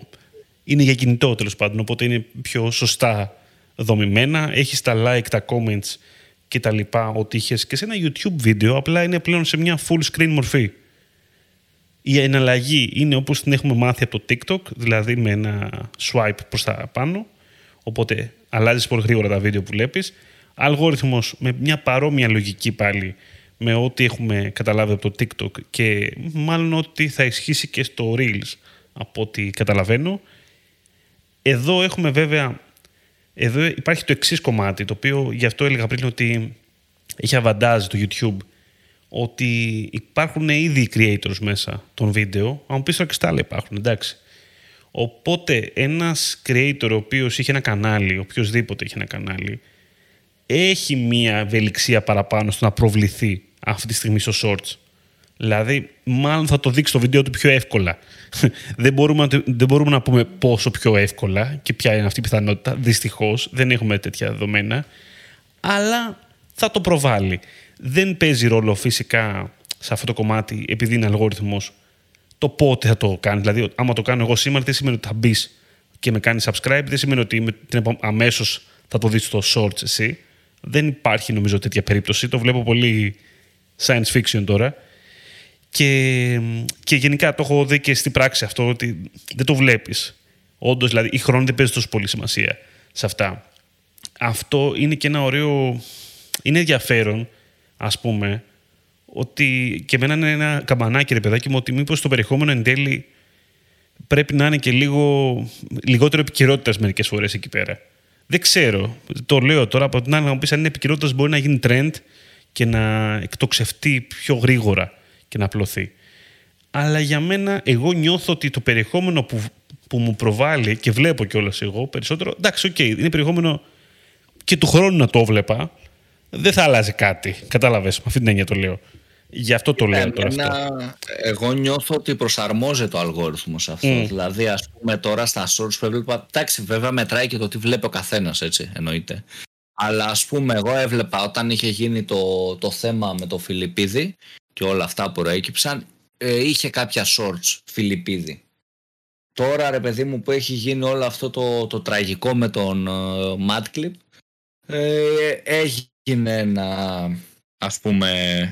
Είναι για κινητό, τέλος πάντων, οπότε είναι πιο σωστά δομημένα. Έχεις τα like, τα comments και τα λοιπά, ότι είχες και σε ένα YouTube βίντεο, απλά είναι πλέον σε μια full screen μορφή η εναλλαγή είναι όπως την έχουμε μάθει από το TikTok, δηλαδή με ένα swipe προς τα πάνω, οπότε αλλάζεις πολύ γρήγορα τα βίντεο που βλέπεις. Αλγόριθμος με μια παρόμοια λογική πάλι με ό,τι έχουμε καταλάβει από το TikTok και μάλλον ότι θα ισχύσει και στο Reels από ό,τι καταλαβαίνω. Εδώ έχουμε βέβαια, εδώ υπάρχει το εξής κομμάτι, το οποίο γι' αυτό έλεγα πριν ότι έχει αβαντάζει το YouTube ότι υπάρχουν ήδη creators μέσα των βίντεο, αν πεις και στα άλλα υπάρχουν, εντάξει. Οπότε ένας creator ο οποίος είχε ένα κανάλι, οποιοδήποτε έχει ένα κανάλι, έχει μία ευελιξία παραπάνω στο να προβληθεί αυτή τη στιγμή στο shorts. Δηλαδή, μάλλον θα το δείξει το βίντεο του πιο εύκολα. <laughs> δεν, μπορούμε, δεν μπορούμε να πούμε πόσο πιο εύκολα και ποια είναι αυτή η πιθανότητα. Δυστυχώς, δεν έχουμε τέτοια δεδομένα. Αλλά θα το προβάλλει. Δεν παίζει ρόλο φυσικά σε αυτό το κομμάτι, επειδή είναι αλγόριθμος, το πότε θα το κάνει. Δηλαδή, άμα το κάνω εγώ σήμερα, δεν σημαίνει ότι θα μπεις και με κάνεις subscribe, δεν σημαίνει ότι αμέσως θα το δεις στο shorts εσύ. Δεν υπάρχει νομίζω τέτοια περίπτωση. Το βλέπω πολύ science fiction τώρα. Και, και γενικά το έχω δει και στην πράξη αυτό ότι δεν το βλέπεις. Όντως, δηλαδή, η χρόνη δεν παίζει τόσο πολύ σημασία σε αυτά. Αυτό είναι και ένα ωραίο. Είναι ενδιαφέρον ας πούμε, ότι και εμένα είναι ένα καμπανάκι, ρε παιδάκι μου, ότι μήπως το περιεχόμενο εν τέλει πρέπει να είναι και λίγο, λιγότερο επικαιρότητας μερικές φορές εκεί πέρα. Δεν ξέρω. Το λέω τώρα από την άλλη να μου πεις αν είναι επικαιρότητας μπορεί να γίνει trend και να εκτοξευτεί πιο γρήγορα και να απλωθεί. Αλλά για μένα, εγώ νιώθω ότι το περιεχόμενο που, που μου προβάλλει και βλέπω κιόλας εγώ περισσότερο. Εντάξει, ok, okay, είναι περιεχόμενο και του χρόνου να το βλέπα, δεν θα άλλαζε κάτι. Κατάλαβες, με αυτή την έννοια το λέω. Γι' αυτό το λέω τώρα αυτό. Εγώ νιώθω ότι προσαρμόζεται ο αλγόριθμος αυτό. Mm. Δηλαδή, ας πούμε τώρα στα shorts που έβλεπα. Εντάξει, βέβαια μετράει και το τι βλέπει ο καθένας, έτσι εννοείται. Αλλά ας πούμε, εγώ έβλεπα όταν είχε γίνει το, το θέμα με το Φιλιππίδη και όλα αυτά που προέκυψαν, ε, είχε κάποια shorts Φιλιππίδη. Τώρα ρε παιδί μου που έχει γίνει όλο αυτό το, το τραγικό με τον uh, ε, έγινε ένα ας πούμε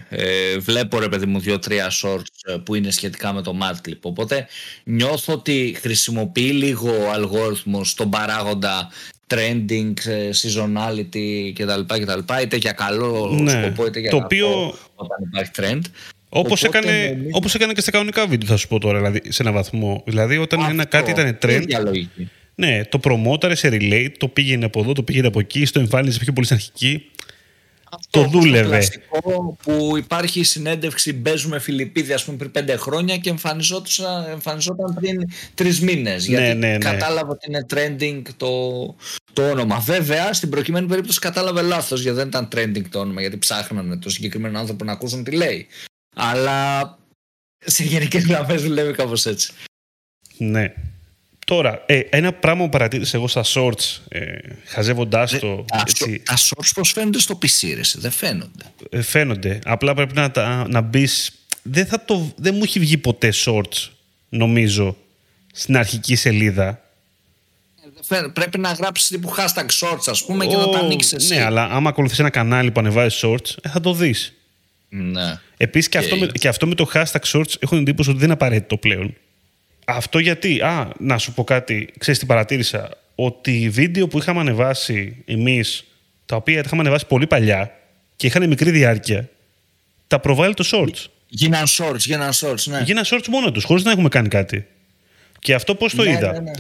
ε, βλέπω ρε παιδί μου δύο-τρία shorts ε, που είναι σχετικά με το Madclip οπότε νιώθω ότι χρησιμοποιεί λίγο ο αλγόριθμος τον παράγοντα trending, ε, seasonality κτλ. κτλ είτε για καλό ναι, σκοπό είτε για το οποίο... όταν υπάρχει trend Όπως έκανε, όπως έκανε και στα κανονικά βίντεο, θα σου πω τώρα, δηλαδή, σε ένα βαθμό. Δηλαδή, όταν Αυτό, ένα κάτι ήταν trend. Ναι, το προμόταρε σε relate, το πήγαινε από εδώ, το πήγαινε από εκεί, στο εμφάνιζε πιο πολύ στην αρχική. Αυτό, το δούλευε. Το που υπάρχει συνέντευξη Μπέζουμε Φιλιππίδη ας πούμε πριν πέντε χρόνια και εμφανιζόταν, εμφανιζόταν πριν τρεις μήνες. Ναι, γιατί ναι, ναι. κατάλαβε ότι είναι trending το, το όνομα. Βέβαια, στην προκειμένη περίπτωση κατάλαβε λάθος γιατί δεν ήταν trending το όνομα, γιατί ψάχνανε το συγκεκριμένο άνθρωπο να ακούσουν τι λέει. Αλλά σε γενικές γραμμές δουλεύει κάπως έτσι. Ναι. Τώρα, ε, ένα πράγμα που παρατήρησα εγώ στα shorts, ε, χαζεύοντάς το. Έτσι, τα shorts πώς φαίνονται στο PC, ρε, δεν φαίνονται; Ε, φαίνονται. Απλά πρέπει να, να μπεις. Δεν, δεν μου έχει βγει ποτέ shorts, νομίζω, στην αρχική σελίδα. Ε, πρέπει να γράψεις τύπου hashtag shorts, ας πούμε, και να τα ανοίξεις εσύ. Ναι, αλλά άμα ακολουθείς ένα κανάλι που ανεβάζει shorts, ε, θα το δεις. Ναι. Επίσης και, αυτό με, και αυτό με το hashtag shorts έχω την εντύπωση ότι δεν είναι απαραίτητο πλέον. Αυτό γιατί, α, να σου πω κάτι, ξέρεις τι παρατήρησα, ότι βίντεο που είχαμε ανεβάσει εμείς, τα οποία τα είχαμε ανεβάσει πολύ παλιά και είχαν μικρή διάρκεια, τα προβάλλει το shorts. Γίναν shorts, γίναν shorts, ναι. Γίναν shorts μόνο τους, χωρίς να έχουμε κάνει κάτι. Και αυτό πώς το ναι, είδα; Ναι, ναι.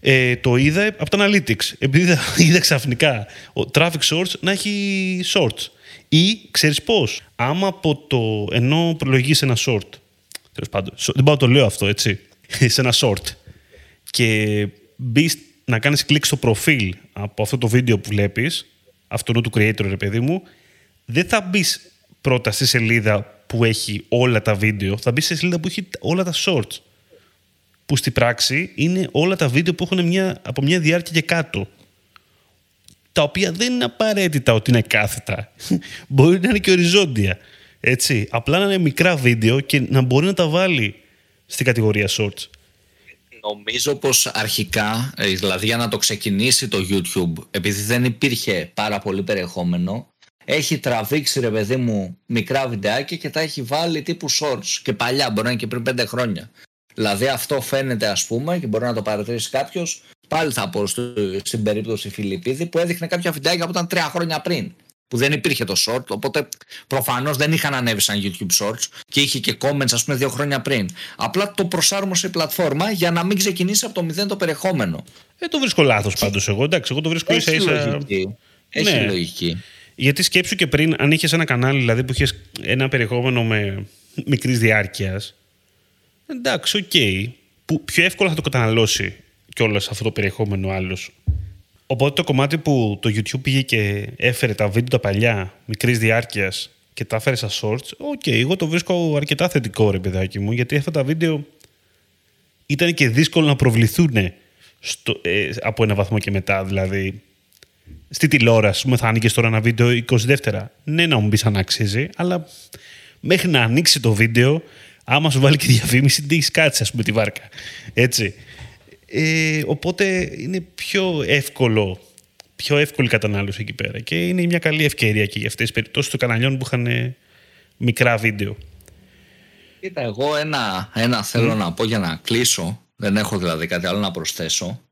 Ε, το είδα από τα analytics. Επειδή είδα, <laughs> είδα ξαφνικά ο traffic source να έχει shorts. Ή ξέρεις πώς, άμα από το. ενώ προλογεί ένα short. Τέλος πάντων, δεν πάω το λέω αυτό, έτσι. <laughs> σε ένα short. Και μπεις να κάνεις κλικ στο προφίλ από αυτό το βίντεο που βλέπεις, αυτού του creator, ρε παιδί μου, δεν θα μπεις πρώτα στη σελίδα που έχει όλα τα βίντεο, θα μπεις στη σελίδα που έχει όλα τα shorts. Που στην πράξη είναι όλα τα βίντεο που έχουν μια, από μια διάρκεια και κάτω τα οποία δεν είναι απαραίτητα ότι είναι κάθετα. <laughs> μπορεί να είναι και οριζόντια. Έτσι. Απλά να είναι μικρά βίντεο και να μπορεί να τα βάλει στην κατηγορία shorts. Νομίζω πως αρχικά, ε, δηλαδή για να το ξεκινήσει το YouTube, επειδή δεν υπήρχε πάρα πολύ περιεχόμενο, έχει τραβήξει ρε παιδί μου μικρά βιντεάκια και τα έχει βάλει τύπου shorts και παλιά, μπορεί να είναι και πριν πέντε χρόνια. Δηλαδή αυτό φαίνεται ας πούμε και μπορεί να το παρατηρήσει κάποιος. Πάλι θα πω στην περίπτωση Φιλιππίδη που έδειχνε κάποια βιντεάκια που ήταν τρία χρόνια πριν. Που δεν υπήρχε το short, οπότε προφανώς δεν είχαν ανέβει σαν YouTube shorts και είχε και comments, ας πούμε, δύο χρόνια πριν. Απλά το προσάρμοσε η πλατφόρμα για να μην ξεκινήσει από το μηδέν το περιεχόμενο. Ε, το βρίσκω λάθος πάντως εγώ. Εντάξει, εγώ το βρίσκω ίσα ίσα. Λογική. Έχει ναι. λογική. Γιατί σκέψου και πριν, αν είχες ένα κανάλι δηλαδή, που είχες ένα περιεχόμενο με μικρής διάρκειας, εντάξει, ok. Okay, που πιο εύκολα θα το καταναλώσει κιόλας αυτό το περιεχόμενο άλλος. Οπότε το κομμάτι που το YouTube πήγε και έφερε τα βίντεο τα παλιά, μικρής διάρκειας και τα έφερε στα shorts, ok, okay, εγώ το βρίσκω αρκετά θετικό ρε παιδάκι μου, γιατί αυτά τα βίντεο ήταν και δύσκολο να προβληθούν στο, ε, από ένα βαθμό και μετά. Δηλαδή, στη τηλεόραση, θα άνοιγες τώρα ένα βίντεο 22 Ναι, να μου πεις αν αξίζει, αλλά μέχρι να ανοίξει το βίντεο, άμα σου βάλει και διαφήμιση, τι έχεις κάτσει, ας πούμε, τη βάρκα. Έτσι. Ε, οπότε είναι πιο εύκολο, πιο εύκολη κατανάλωση εκεί πέρα. Και είναι μια καλή ευκαιρία και για αυτές τις περιπτώσεις των καναλιών που είχαν ε, μικρά βίντεο. Κοίτα, εγώ ένα, ένα θέλω να πω για να κλείσω. Δεν έχω δηλαδή κάτι άλλο να προσθέσω.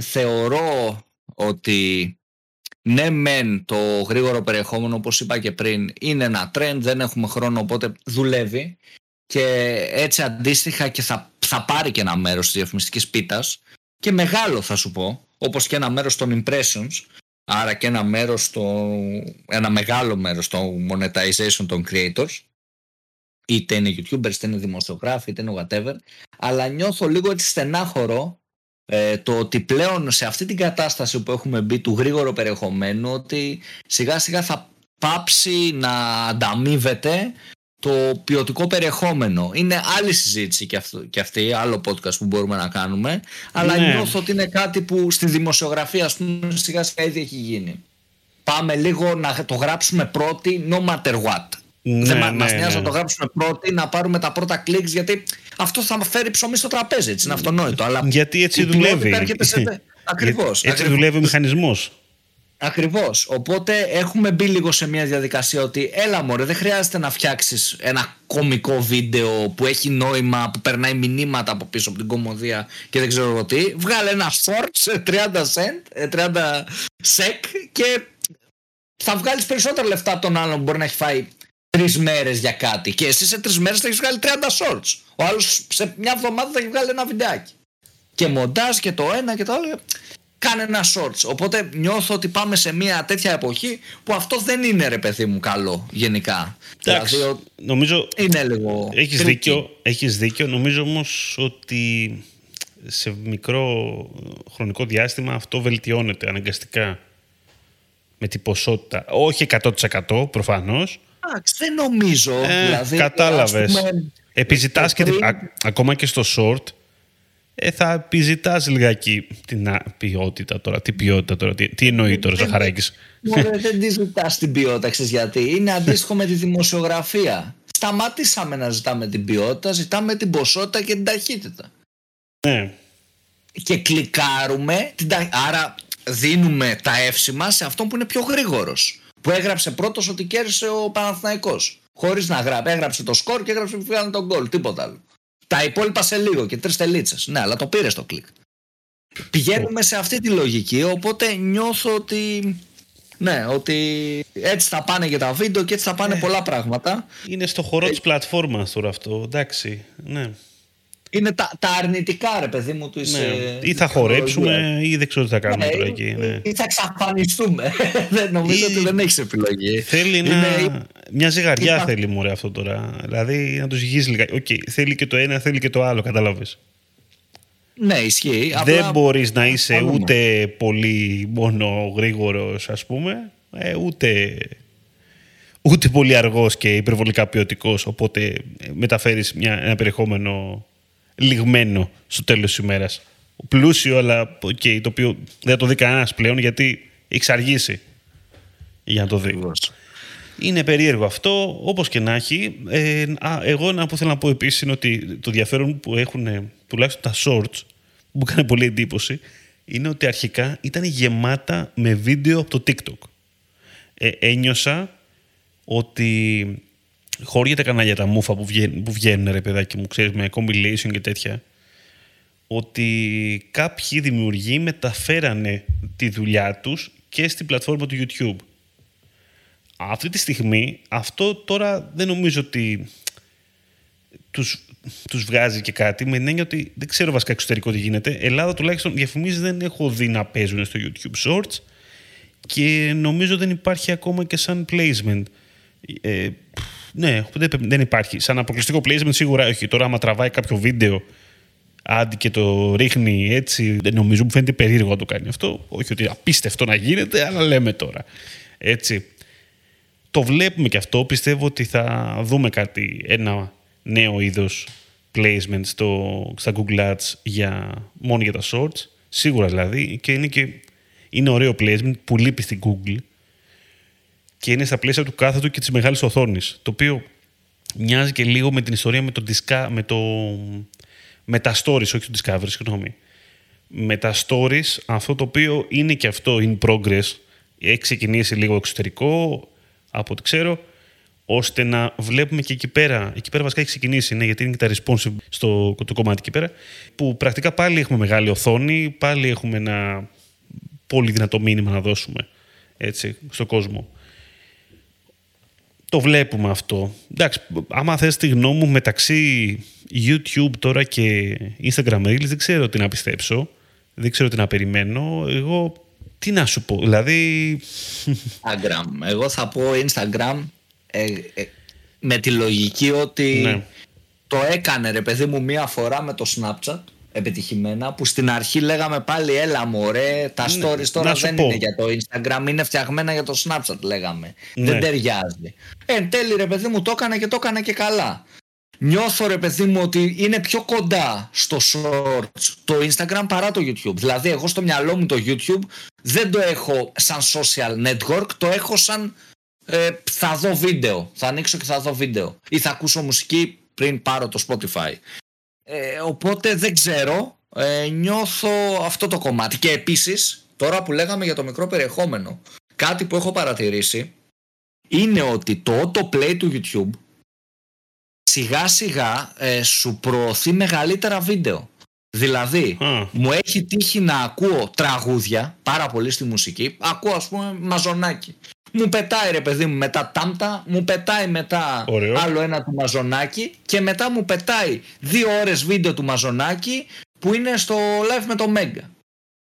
Θεωρώ ότι ναι μεν το γρήγορο περιεχόμενο όπως είπα και πριν είναι ένα trend, δεν έχουμε χρόνο οπότε δουλεύει και έτσι αντίστοιχα και θα, θα πάρει και ένα μέρος της διαφημιστικής πίτας και μεγάλο θα σου πω, όπως και ένα μέρος των impressions, άρα και ένα μέρος στο, ένα μεγάλο μέρος το monetization των creators, είτε είναι youtubers, είτε είναι δημοσιογράφοι, είτε είναι whatever, αλλά νιώθω λίγο έτσι στενάχωρο ε, το ότι πλέον σε αυτή την κατάσταση που έχουμε μπει του γρήγορου περιεχομένου ότι σιγά σιγά θα πάψει να ανταμείβεται το ποιοτικό περιεχόμενο. Είναι άλλη συζήτηση και, αυτό, και αυτή, άλλο podcast που μπορούμε να κάνουμε, αλλά ναι. νιώθω ότι είναι κάτι που στη δημοσιογραφία, ας πούμε, σιγά σιγά ήδη έχει γίνει. Πάμε λίγο να το γράψουμε πρώτοι, no matter what. Ναι, Δεν ναι, μας νοιάζει ναι. να το γράψουμε πρώτοι, να πάρουμε τα πρώτα κλικς, γιατί αυτό θα φέρει ψωμί στο τραπέζι, έτσι είναι αυτονόητο. Αλλά γιατί έτσι δουλεύει. Σε... <laughs> Ακριβώς. Έτσι ακριβώς. δουλεύει ο μηχανισμός. Ακριβώς. Οπότε έχουμε μπει λίγο σε μια διαδικασία ότι έλα μωρέ, δεν χρειάζεται να φτιάξεις ένα κομικό βίντεο που έχει νόημα, που περνάει μηνύματα από πίσω από την κομμωδία και δεν ξέρω τι. Βγάλε ένα short σε 30 cent, 30 sec και θα βγάλεις περισσότερα λεφτά από τον άλλον που μπορεί να έχει φάει τρεις μέρες για κάτι. Και εσύ σε τρεις μέρες θα έχεις βγάλει 30 shorts. Ο άλλος σε μια εβδομάδα θα έχει βγάλει ένα βιντεάκι. Και μοντάζ και το ένα και το άλλο κάνε ένα shorts. Οπότε νιώθω ότι πάμε σε μια τέτοια εποχή που αυτό δεν είναι ρε παιδί μου καλό γενικά. Εντάξει, δηλαδή, νομίζω είναι λίγο έχεις δίκιο, έχεις δίκιο. Νομίζω όμως ότι σε μικρό χρονικό διάστημα αυτό βελτιώνεται αναγκαστικά με την ποσότητα. Όχι 100% προφανώς. Εντάξει, δεν νομίζω. Ε, δηλαδή, κατάλαβες. Επιζητάς και ακόμα και στο short ε, θα επιζητάς λιγάκι την ποιότητα τώρα. Τι ποιότητα τώρα, τι, τι εννοεί τώρα Ζαχαράκης; δεν τη ζητάς την ποιότητα, ξέρεις γιατί. Είναι αντίστοιχο με τη δημοσιογραφία. Σταματήσαμε να ζητάμε την ποιότητα, ζητάμε την ποσότητα και την ταχύτητα. Ναι. Και κλικάρουμε, άρα δίνουμε τα εύσημα σε αυτόν που είναι πιο γρήγορος. Που έγραψε πρώτος ότι κέρδισε ο Παναθηναϊκός. Χωρίς να γράψει. Έγραψε το σκορ και έγραψε που βγάλανε τον γκολ. Τίποτα άλλο. Τα υπόλοιπα σε λίγο και τρεις τελίτσες. Ναι, αλλά το πήρε το κλικ. Πηγαίνουμε σε αυτή τη λογική, οπότε νιώθω ότι. Ναι, ότι έτσι θα πάνε και τα βίντεο και έτσι θα πάνε ε, πολλά πράγματα. Είναι στο χώρο ε, τη πλατφόρμας τώρα αυτό, εντάξει. Ναι. Είναι τα, τα αρνητικά, ρε παιδί μου, τους ναι. Ή θα χορέψουμε, ή δεν ξέρω τι θα κάνουμε ναι, τώρα εκεί. Ναι. Ή θα εξαφανιστούμε. <laughs> δεν νομίζω ή... ότι δεν έχεις επιλογή. Θέλει είναι... να... μια ζυγαριά ή... θέλει μου αυτό τώρα. Δηλαδή να το ζυγίζει λίγα. Okay, θέλει και το ένα, θέλει και το άλλο, κατάλαβε. Ναι, ισχύει. Δεν Απλά... μπορείς να είσαι ούτε πολύ μόνο γρήγορος, ας πούμε, ε, ούτε ούτε πολύ αργός και υπερβολικά ποιοτικός, οπότε μεταφέρεις μια, ένα περιεχόμενο λιγμένο στο τέλος της ημέρας. Πλούσιο, αλλά okay, το οποίο δεν το δει κανένας πλέον γιατί έχει αργήσει για να το δει. Είναι περίεργο αυτό, όπως και να έχει. Ε, α, εγώ ένα που θέλω να πω επίσης είναι ότι το ενδιαφέρον που έχουν τουλάχιστον τα shorts, που μου έκανε πολύ εντύπωση, είναι ότι αρχικά ήταν γεμάτα με βίντεο από το TikTok. Ε, ένιωσα ότι χώρια τα κανάλια τα μούφα που βγαίνουν, που βγαίνουν ρε παιδάκι μου, ξέρεις, με compilation και τέτοια, ότι κάποιοι δημιουργοί μεταφέρανε τη δουλειά τους και στην πλατφόρμα του YouTube. Αυτή τη στιγμή, αυτό τώρα δεν νομίζω ότι τους, τους βγάζει και κάτι, με την έννοια ότι δεν ξέρω βασικά εξωτερικό τι γίνεται. Ελλάδα τουλάχιστον διαφημίσεις δεν έχω δει να παίζουν στο YouTube Shorts και νομίζω δεν υπάρχει ακόμα και σαν placement. Ε, ναι, δεν υπάρχει. Σαν αποκλειστικό placement σίγουρα όχι. Τώρα, άμα τραβάει κάποιο βίντεο άντι και το ρίχνει έτσι, δεν νομίζω μου φαίνεται περίεργο να το κάνει αυτό. Όχι ότι απίστευτο να γίνεται, αλλά λέμε τώρα. Έτσι. Το βλέπουμε και αυτό. Πιστεύω ότι θα δούμε κάτι, ένα νέο είδος placement στο, στα Google Ads για, μόνο για τα shorts. Σίγουρα δηλαδή. Και είναι, και, είναι ωραίο placement που λείπει στην Google και είναι στα πλαίσια του κάθετου και της μεγάλης οθόνης. Το οποίο μοιάζει και λίγο με την ιστορία με το, disca, με το με τα stories, όχι το Discovery, συγγνώμη. Με τα stories, αυτό το οποίο είναι και αυτό in progress, έχει ξεκινήσει λίγο εξωτερικό, από ό,τι ξέρω, ώστε να βλέπουμε και εκεί πέρα. Εκεί πέρα βασικά έχει ξεκινήσει, ναι, γιατί είναι και τα responsive στο το κομμάτι εκεί πέρα, που πρακτικά πάλι έχουμε μεγάλη οθόνη, πάλι έχουμε ένα πολύ δυνατό μήνυμα να δώσουμε έτσι, στον κόσμο το βλέπουμε αυτό. Εντάξει, άμα θες τη γνώμη μου μεταξύ YouTube τώρα και Instagram Reels, δεν ξέρω τι να πιστέψω. Δεν ξέρω τι να περιμένω. Εγώ τι να σου πω, δηλαδή... Instagram. Εγώ θα πω Instagram ε, ε, με τη λογική ότι ναι. το έκανε ρε παιδί μου μία φορά με το Snapchat επιτυχημένα που στην αρχή λέγαμε πάλι έλα μωρέ τα Ναι, stories τώρα να σου δεν πω. είναι για το Instagram είναι φτιαγμένα για το Snapchat λέγαμε. Ναι. δεν ταιριάζει ε, εν τέλει ρε παιδί μου το έκανα και το έκανα και καλά. Νιώθω ρε παιδί μου ότι είναι πιο κοντά στο shorts το Instagram παρά το YouTube. Δηλαδή εγώ στο μυαλό μου το YouTube δεν το έχω σαν social network το έχω σαν ε, θα δω βίντεο. Θα ανοίξω και θα δω βίντεο. Ή θα ακούσω μουσική πριν πάρω το Spotify ε, οπότε δεν ξέρω. Ε, νιώθω αυτό το κομμάτι. Και επίσης τώρα που λέγαμε για το μικρό περιεχόμενο κάτι που έχω παρατηρήσει είναι ότι το autoplay του YouTube σιγά σιγά ε, σου προωθεί μεγαλύτερα βίντεο. Δηλαδή Α, μου έχει τύχει να ακούω τραγούδια πάρα πολύ στη μουσική. Ακούω ας πούμε μαζονάκι μου πετάει ρε παιδί μου μετά τάμπτα μου πετάει μετά Ωραίο. άλλο ένα του μαζονάκι και μετά μου πετάει δύο ώρες βίντεο του μαζονάκι που είναι στο live με το Μέγκα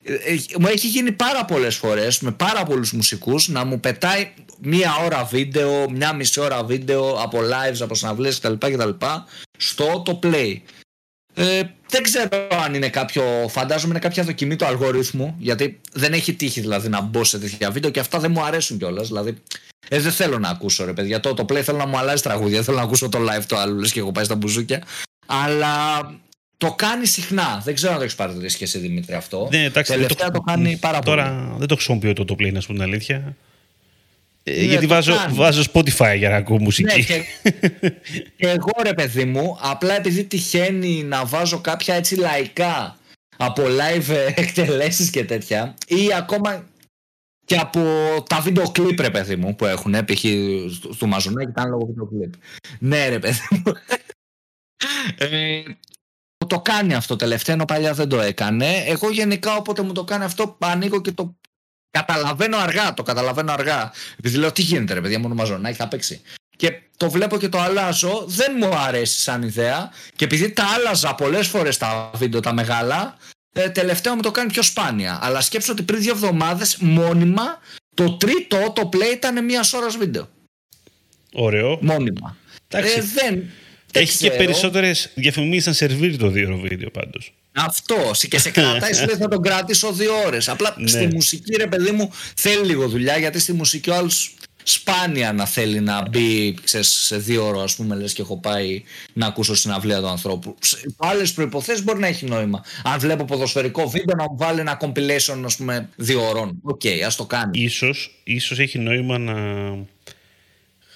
Ε, ε, μου έχει γίνει πάρα πολλές φορές με πάρα πολλούς μουσικούς να μου πετάει μία ώρα βίντεο, μία μισή ώρα βίντεο από lives, από συναυλίες κτλ. κτλ στο autoplay. Ε, δεν ξέρω αν είναι κάποιο, φαντάζομαι είναι κάποια δοκιμή του αλγορίθμου, γιατί δεν έχει τύχει δηλαδή να μπω σε τέτοια βίντεο και αυτά δεν μου αρέσουν κιόλας. Δηλαδή, ε, δεν θέλω να ακούσω ρε παιδιά. Το, το play θέλω να μου αλλάζει τραγούδια, δεν θέλω να ακούσω το live το άλλο, λες και έχω πάει στα μπουζούκια. Αλλά το κάνει συχνά. Δεν ξέρω αν το έχεις παρατηρήσει και εσύ Δημήτρη αυτό. Ναι, εντάξει, δεν Τελευταία το, κάνει πάρα πολύ. Τώρα δεν το χρησιμοποιώ το autoplay, να σου πω την αλήθεια. Ε, Ναι, γιατί το βάζω, κάνει. βάζω Spotify για να ακούω μουσική. Ναι, και, και εγώ ρε παιδί μου, απλά επειδή τυχαίνει να βάζω κάποια έτσι λαϊκά από live ε, εκτελέσεις και τέτοια ή ακόμα και από τα βίντεο κλιπ ρε παιδί μου που έχουν, π.χ. στο- στο Μαζονάκι ήταν λόγω βίντεο κλιπ. Ναι ρε παιδί μου. Ε, το κάνει αυτό τελευταία ενώ παλιά δεν το έκανε. Εγώ γενικά όποτε μου το κάνει αυτό ανοίγω και το καταλαβαίνω αργά, το καταλαβαίνω αργά. Επειδή λέω τι γίνεται ρε παιδιά, μόνο μαζονάκι θα παίξει. Και το βλέπω και το αλλάζω, δεν μου αρέσει σαν ιδέα και επειδή τα άλλαζα πολλές φορές τα βίντεο τα μεγάλα, ε, τελευταία μου το κάνει πιο σπάνια. Αλλά σκέψω ότι πριν δύο εβδομάδες μόνιμα το τρίτο autoplay ήταν μία ώρας βίντεο. Ωραίο. Μόνιμα. Εντάξει. Ε, δεν, δεν Έχει και ξέρω. περισσότερες διαφημίσεις να σερβίρει το δύο ώρο βίντεο πάντως. Αυτό. Και σε κρατάει, σου λέει θα τον κρατήσω δύο ώρες. Απλά Ναι. στη μουσική, ρε παιδί μου, θέλει λίγο δουλειά γιατί στη μουσική ο άλλος σπάνια να θέλει να μπει ξέρεις, σε δύο ώρε, ας πούμε, λες και έχω πάει να ακούσω συναυλία του ανθρώπου. Σε άλλες προϋποθέσεις μπορεί να έχει νόημα. Αν βλέπω ποδοσφαιρικό βίντεο, να μου βάλει ένα compilation, ας πούμε, δύο ώρων. Οκ, ας το κάνει. Ίσως, ίσως έχει νόημα να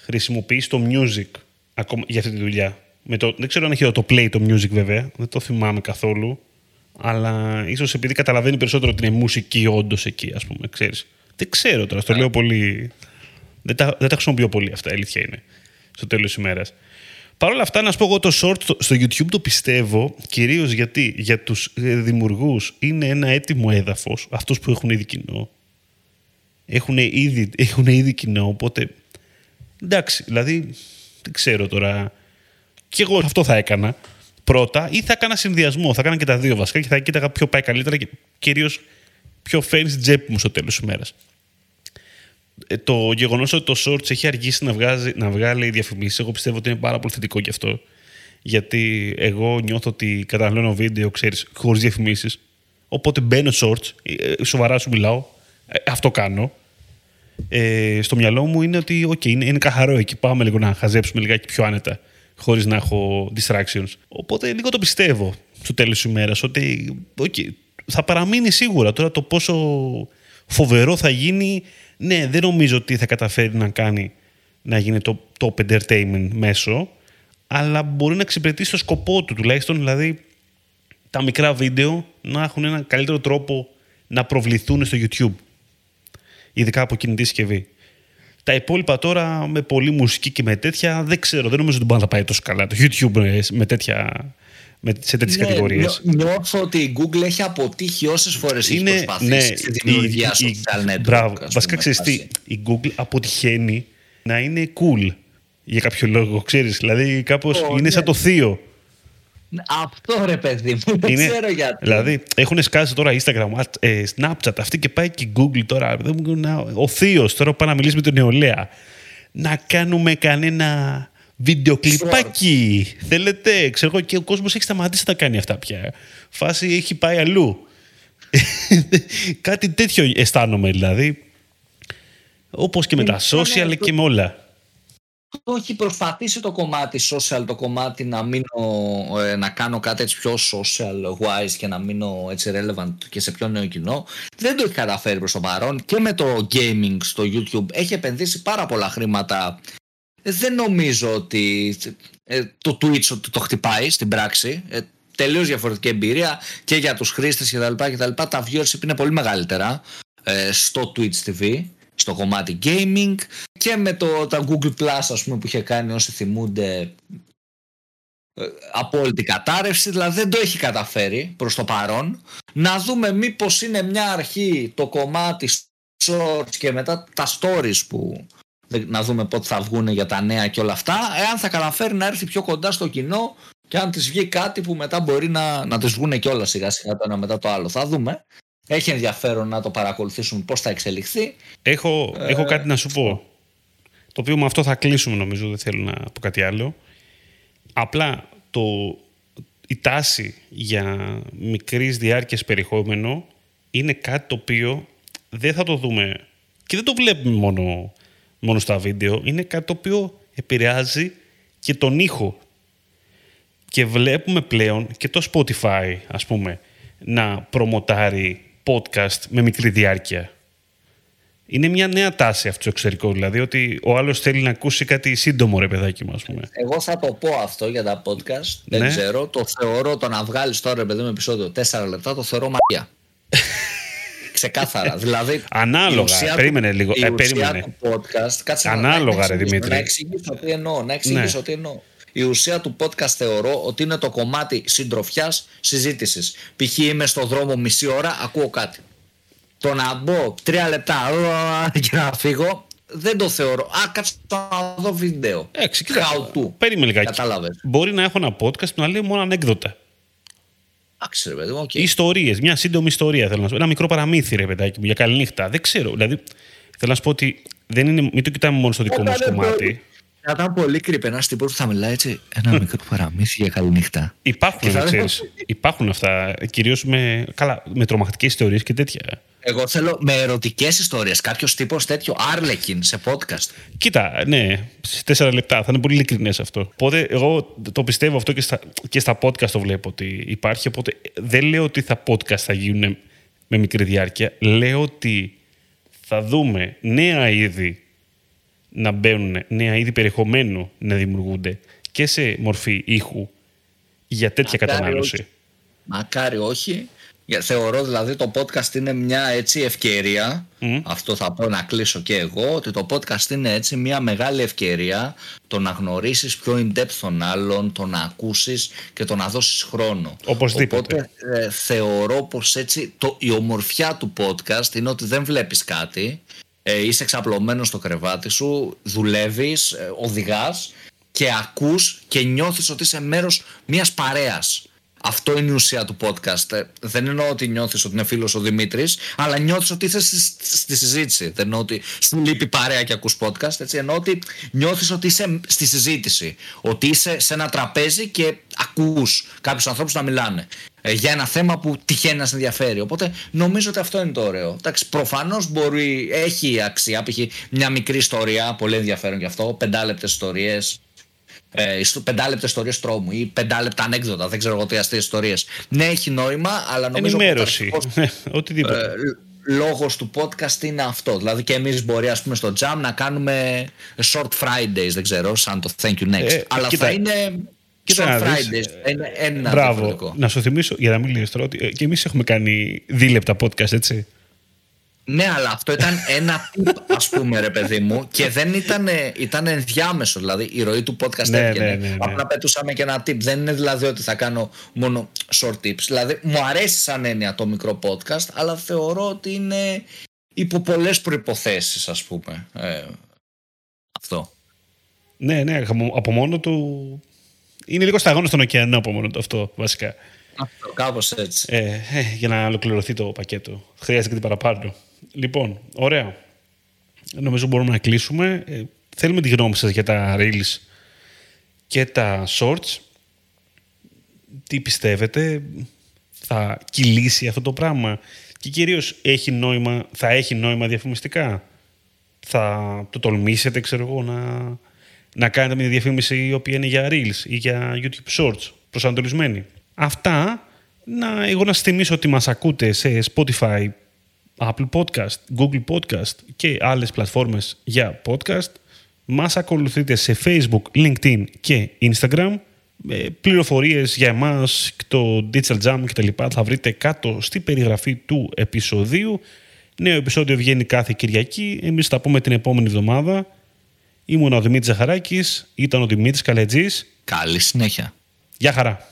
χρησιμοποιήσει το music ακόμα για αυτή τη δουλειά. Με το, δεν ξέρω αν έχει το play το music βέβαια, δεν το θυμάμαι καθόλου. Αλλά ίσως επειδή καταλαβαίνει περισσότερο ότι είναι μουσική όντως εκεί, ας πούμε, ξέρεις. Δεν ξέρω τώρα, στο λέω πολύ... Δεν τα, δεν τα χρησιμοποιώ πολύ αυτά, η αλήθεια είναι, στο τέλος της ημέρας. Παρ' όλα αυτά, να σου πω εγώ το short στο- στο YouTube το πιστεύω, κυρίως γιατί για τους ε, δημιουργούς είναι ένα έτοιμο έδαφος, αυτούς που έχουν ήδη κοινό, έχουν ήδη, έχουν ήδη κοινό, οπότε εντάξει, δηλαδή δεν ξέρω τώρα. Και εγώ αυτό θα έκανα πρώτα ή θα έκανα συνδυασμό. Θα έκανα και τα δύο βασικά και θα κοίταγα ποιο πάει καλύτερα και κυρίως ποιο φέρνει στην τσέπη μου στο τέλος της ημέρας. Το γεγονός ότι το Shorts έχει αργήσει να, βγάζει, να βγάλει διαφημίσεις, εγώ πιστεύω ότι είναι πάρα πολύ θετικό γι' αυτό. Γιατί εγώ νιώθω ότι καταναλώνω βίντεο, ξέρεις, χωρίς διαφημίσεις. Οπότε μπαίνω Shorts, ε, σοβαρά σου μιλάω, ε, αυτό κάνω ε, στο μυαλό μου είναι ότι okay, είναι, είναι καθαρό εκεί. Πάμε λίγο να χαζέψουμε λιγάκι πιο άνετα, χωρίς να έχω distractions. Οπότε λίγο το πιστεύω στο τέλος της ημέρας ότι okay, θα παραμείνει σίγουρα. Τώρα το πόσο φοβερό θα γίνει, ναι, δεν νομίζω ότι θα καταφέρει να κάνει να γίνει το top entertainment μέσο, αλλά μπορεί να εξυπηρετήσει το σκοπό του τουλάχιστον, δηλαδή τα μικρά βίντεο να έχουν έναν καλύτερο τρόπο να προβληθούν στο YouTube ειδικά από κινητή συσκευή. Τα υπόλοιπα τώρα με πολλή μουσική και με τέτοια δεν ξέρω, δεν νομίζω ότι μπορεί να τα πάει τόσο καλά το YouTube ε, με τέτοια, με, σε τέτοιες Ναι, κατηγορίες. νιώ- νιώθω ότι η Google έχει αποτύχει όσες φορές έχει Είναι, προσπαθήσει ναι, στη δημιουργία η- η- social network. Μπράβο. ας Βασικά πούμε, ξέρεις τι, φάση. η Google αποτυχαίνει να είναι cool για κάποιο λόγο, ξέρεις. Δηλαδή κάπως Ω, είναι ναι. σαν το θείο. Αυτό ρε παιδί μου, δεν Είναι- ξέρω γιατί. Δηλαδή, έχουν σκάσει τώρα Instagram, at- ε, Snapchat, αυτή και πάει και Google τώρα. Δεν μου- να- Ο θείος τώρα πάει να μιλήσει με την νεολαία. Να κάνουμε κανένα Βιντεοκλιπάκι. Θέλετε, ξέρω εγώ, και ο κόσμος έχει σταματήσει να τα κάνει αυτά πια. Φάση έχει πάει αλλού. <laughs> Κάτι τέτοιο αισθάνομαι δηλαδή. Όπως και με τα social και με όλα το έχει προσπαθήσει το κομμάτι social, το κομμάτι να, μείνω, ε, να κάνω κάτι έτσι πιο social wise και να μείνω έτσι relevant και σε πιο νέο κοινό. Δεν το έχει καταφέρει προς το παρόν και με το gaming στο YouTube έχει επενδύσει πάρα πολλά χρήματα. Δεν νομίζω ότι ε, το Twitch ότι το χτυπάει στην πράξη. Ε, τελείως διαφορετική εμπειρία και για τους χρήστες και τα λοιπά και τα λοιπά. Τα viewership είναι πολύ μεγαλύτερα ε, στο Twitch TV στο κομμάτι gaming και με το, τα Google Plus ας πούμε που είχε κάνει όσοι θυμούνται ε, απόλυτη κατάρρευση, δηλαδή δεν το έχει καταφέρει προς το παρόν. Να δούμε μήπως είναι μια αρχή το κομμάτι shorts και μετά τα stories που να δούμε πότε θα βγουν για τα νέα και όλα αυτά, εάν θα καταφέρει να έρθει πιο κοντά στο κοινό και αν της βγει κάτι που μετά μπορεί να, να τις βγουν και όλα σιγά σιγά το ένα μετά το άλλο. Θα δούμε. Έχει ενδιαφέρον να το παρακολουθήσουμε πώς θα εξελιχθεί. Έχω, ε... έχω κάτι να σου πω. Το οποίο με αυτό θα κλείσουμε νομίζω, δεν θέλω να πω κάτι άλλο. Απλά το, η τάση για μικρής διάρκειας περιεχόμενο είναι κάτι το οποίο δεν θα το δούμε και δεν το βλέπουμε μόνο, μόνο στα βίντεο. Είναι κάτι το οποίο επηρεάζει και τον ήχο. Και βλέπουμε πλέον και το Spotify, ας πούμε, να προμοτάρει podcast με μικρή διάρκεια. Είναι μια νέα τάση αυτό το εξωτερικό, δηλαδή ότι ο άλλος θέλει να ακούσει κάτι σύντομο, ρε παιδάκι μου, πούμε. Εγώ θα το πω αυτό για τα podcast. Δεν ναι. ξέρω. Το θεωρώ το να βγάλεις τώρα, ρε παιδί μου, επεισόδιο 4 λεπτά, το θεωρώ μαγεία. <laughs> Ξεκάθαρα. δηλαδή, Ανάλογα. περίμενε λίγο. Η ε, περίμενε. του podcast. Κάτσε Ανάλογα, ρε Δημήτρη. Να εξηγήσω τι εννοώ. Να εξηγήσω ναι. τι εννοώ. Η ουσία του podcast θεωρώ ότι είναι το κομμάτι συντροφιάς συζήτησης. Π.χ. είμαι στο δρόμο μισή ώρα, ακούω κάτι. Το να μπω τρία λεπτά και να φύγω, δεν το θεωρώ. Α, κάτσε να δω βίντεο. Έξι, How to. Περίμενε λιγάκι. Κατάλαβες. Μπορεί να έχω ένα podcast που να λέει μόνο ανέκδοτα. Εντάξει, ρε παιδί μου, okay. Ιστορίες, μια σύντομη ιστορία θέλω να σου Ένα μικρό παραμύθι, ρε παιδάκι μου, για καληνύχτα. Δεν ξέρω. Δηλαδή, θέλω να σου πω ότι δεν είναι, μην το κοιτάμε μόνο στο δικό μας κομμάτι. Θα ήταν πολύ κρύπε ένας τύπος που θα μιλάει έτσι ένα μικρό παραμύθι για καληνύχτα. Υπάρχουν, θα... ξέρεις, υπάρχουν αυτά. Κυρίως με, με τρομακτικές ιστορίες και τέτοια. Εγώ θέλω με ερωτικές ιστορίες. Κάποιος τύπος τέτοιο Άρλεκιν σε podcast. Κοίτα, ναι, σε τέσσερα λεπτά. Θα είναι πολύ ειλικρινές αυτό. Οπότε εγώ το πιστεύω αυτό και στα, και στα podcast το βλέπω ότι υπάρχει. Οπότε δεν λέω ότι τα podcast θα γίνουν με μικρή διάρκεια. Λέω ότι θα δούμε νέα είδη να μπαίνουν νέα είδη περιεχομένου να δημιουργούνται και σε μορφή ήχου για τέτοια Μακάρι κατανάλωση. Όχι. Μακάρι όχι. Θεωρώ δηλαδή το podcast είναι μια έτσι ευκαιρία, αυτό θα πω να κλείσω και εγώ, ότι το podcast είναι έτσι μια μεγάλη ευκαιρία το να γνωρίσεις πιο in-depth τον άλλον, το να ακούσεις και το να δώσεις χρόνο. Οπωσδήποτε. Οπότε ε, θεωρώ πως έτσι το, η ομορφιά του podcast είναι ότι δεν βλέπεις κάτι, ε, είσαι εξαπλωμένος στο κρεβάτι σου, δουλεύεις, ε, οδηγάς και ακούς και νιώθεις ότι είσαι μέρος μιας παρέας. Αυτό είναι η ουσία του podcast. Ε, δεν εννοώ ότι νιώθεις ότι είναι φίλος ο Δημήτρης, αλλά νιώθεις ότι είσαι στη, στη συζήτηση. Δεν εννοώ ότι σου λείπει παρέα και ακούς podcast. Έτσι. Εννοώ ότι νιώθεις ότι είσαι στη συζήτηση. Ότι είσαι σε ένα τραπέζι και ακούς κάποιους ανθρώπους να μιλάνε. Ε, για ένα θέμα που τυχαίνει να σε ενδιαφέρει. Οπότε νομίζω ότι αυτό είναι το ωραίο. Εντάξει, προφανώς μπορεί, έχει αξία. Π.χ. μια μικρή ιστορία, πολύ ενδιαφέρον γι' αυτό, πεντάλεπτες ιστορίες. Ε, πεντάλεπτες ιστορίες τρόμου ή πεντάλεπτα ανέκδοτα, δεν ξέρω εγώ τι αστείες ιστορίες. Ναι, έχει νόημα, αλλά νομίζω Ενημέρωση. ότι. <laughs> Οτιδήποτε. Ε, Λόγος του podcast είναι αυτό. Δηλαδή και εμείς μπορεί ας πούμε στο Jam να κάνουμε short Fridays, δεν ξέρω, σαν το Thank you next. Ε, αλλά κοίτα, θα είναι και να Fridays, ένα, ένα Μπράβο. Να σου θυμίσω, για να μην λες τώρα, ότι ε, και εμείς έχουμε κάνει δίλεπτα podcast, έτσι. Ναι, αλλά αυτό ήταν ένα tip, ας πούμε, ρε παιδί μου, και δεν ήταν, ήταν ενδιάμεσο. Δηλαδή, η ροή του podcast ναι, έβγαινε. Ναι, ναι, ναι. Απλά πετούσαμε και ένα tip. Δεν είναι δηλαδή ότι θα κάνω μόνο short tips. Δηλαδή, μου αρέσει σαν έννοια το μικρό podcast, αλλά θεωρώ ότι είναι υπό πολλές προποθέσει, ας πούμε. Ε, αυτό. Ναι, ναι, από μόνο του είναι λίγο σταγόνος στον ωκεανό από μόνο το αυτό, βασικά. Αυτό, κάπως έτσι. Ε, ε, για να ολοκληρωθεί το πακέτο. Χρειάζεται κάτι παραπάνω. Λοιπόν, ωραία. Νομίζω μπορούμε να κλείσουμε. Ε, θέλουμε τη γνώμη σας για τα Reels και τα shorts. Τι πιστεύετε, θα κυλήσει αυτό το πράγμα; Και κυρίως έχει νόημα, θα έχει νόημα διαφημιστικά; Θα το τολμήσετε, ξέρω εγώ, να, να κάνετε μια διαφήμιση η οποία είναι για Reels ή για YouTube Shorts, προσανατολισμένη. Αυτά, να, εγώ να σας θυμίσω ότι μας ακούτε σε Spotify, Apple Podcast, Google Podcast και άλλες πλατφόρμες για podcast. Μας ακολουθείτε σε Facebook, LinkedIn και Instagram. Ε, πληροφορίες για εμάς, το Digital Jam και τα λοιπά θα βρείτε κάτω στη περιγραφή του επεισοδίου. Νέο επεισόδιο βγαίνει κάθε Κυριακή. Εμείς θα πούμε την επόμενη εβδομάδα. Ήμουν ο Δημήτρης Ζαχαράκης, ήταν ο Δημήτρης Καλετζής. Καλή συνέχεια. Γεια χαρά.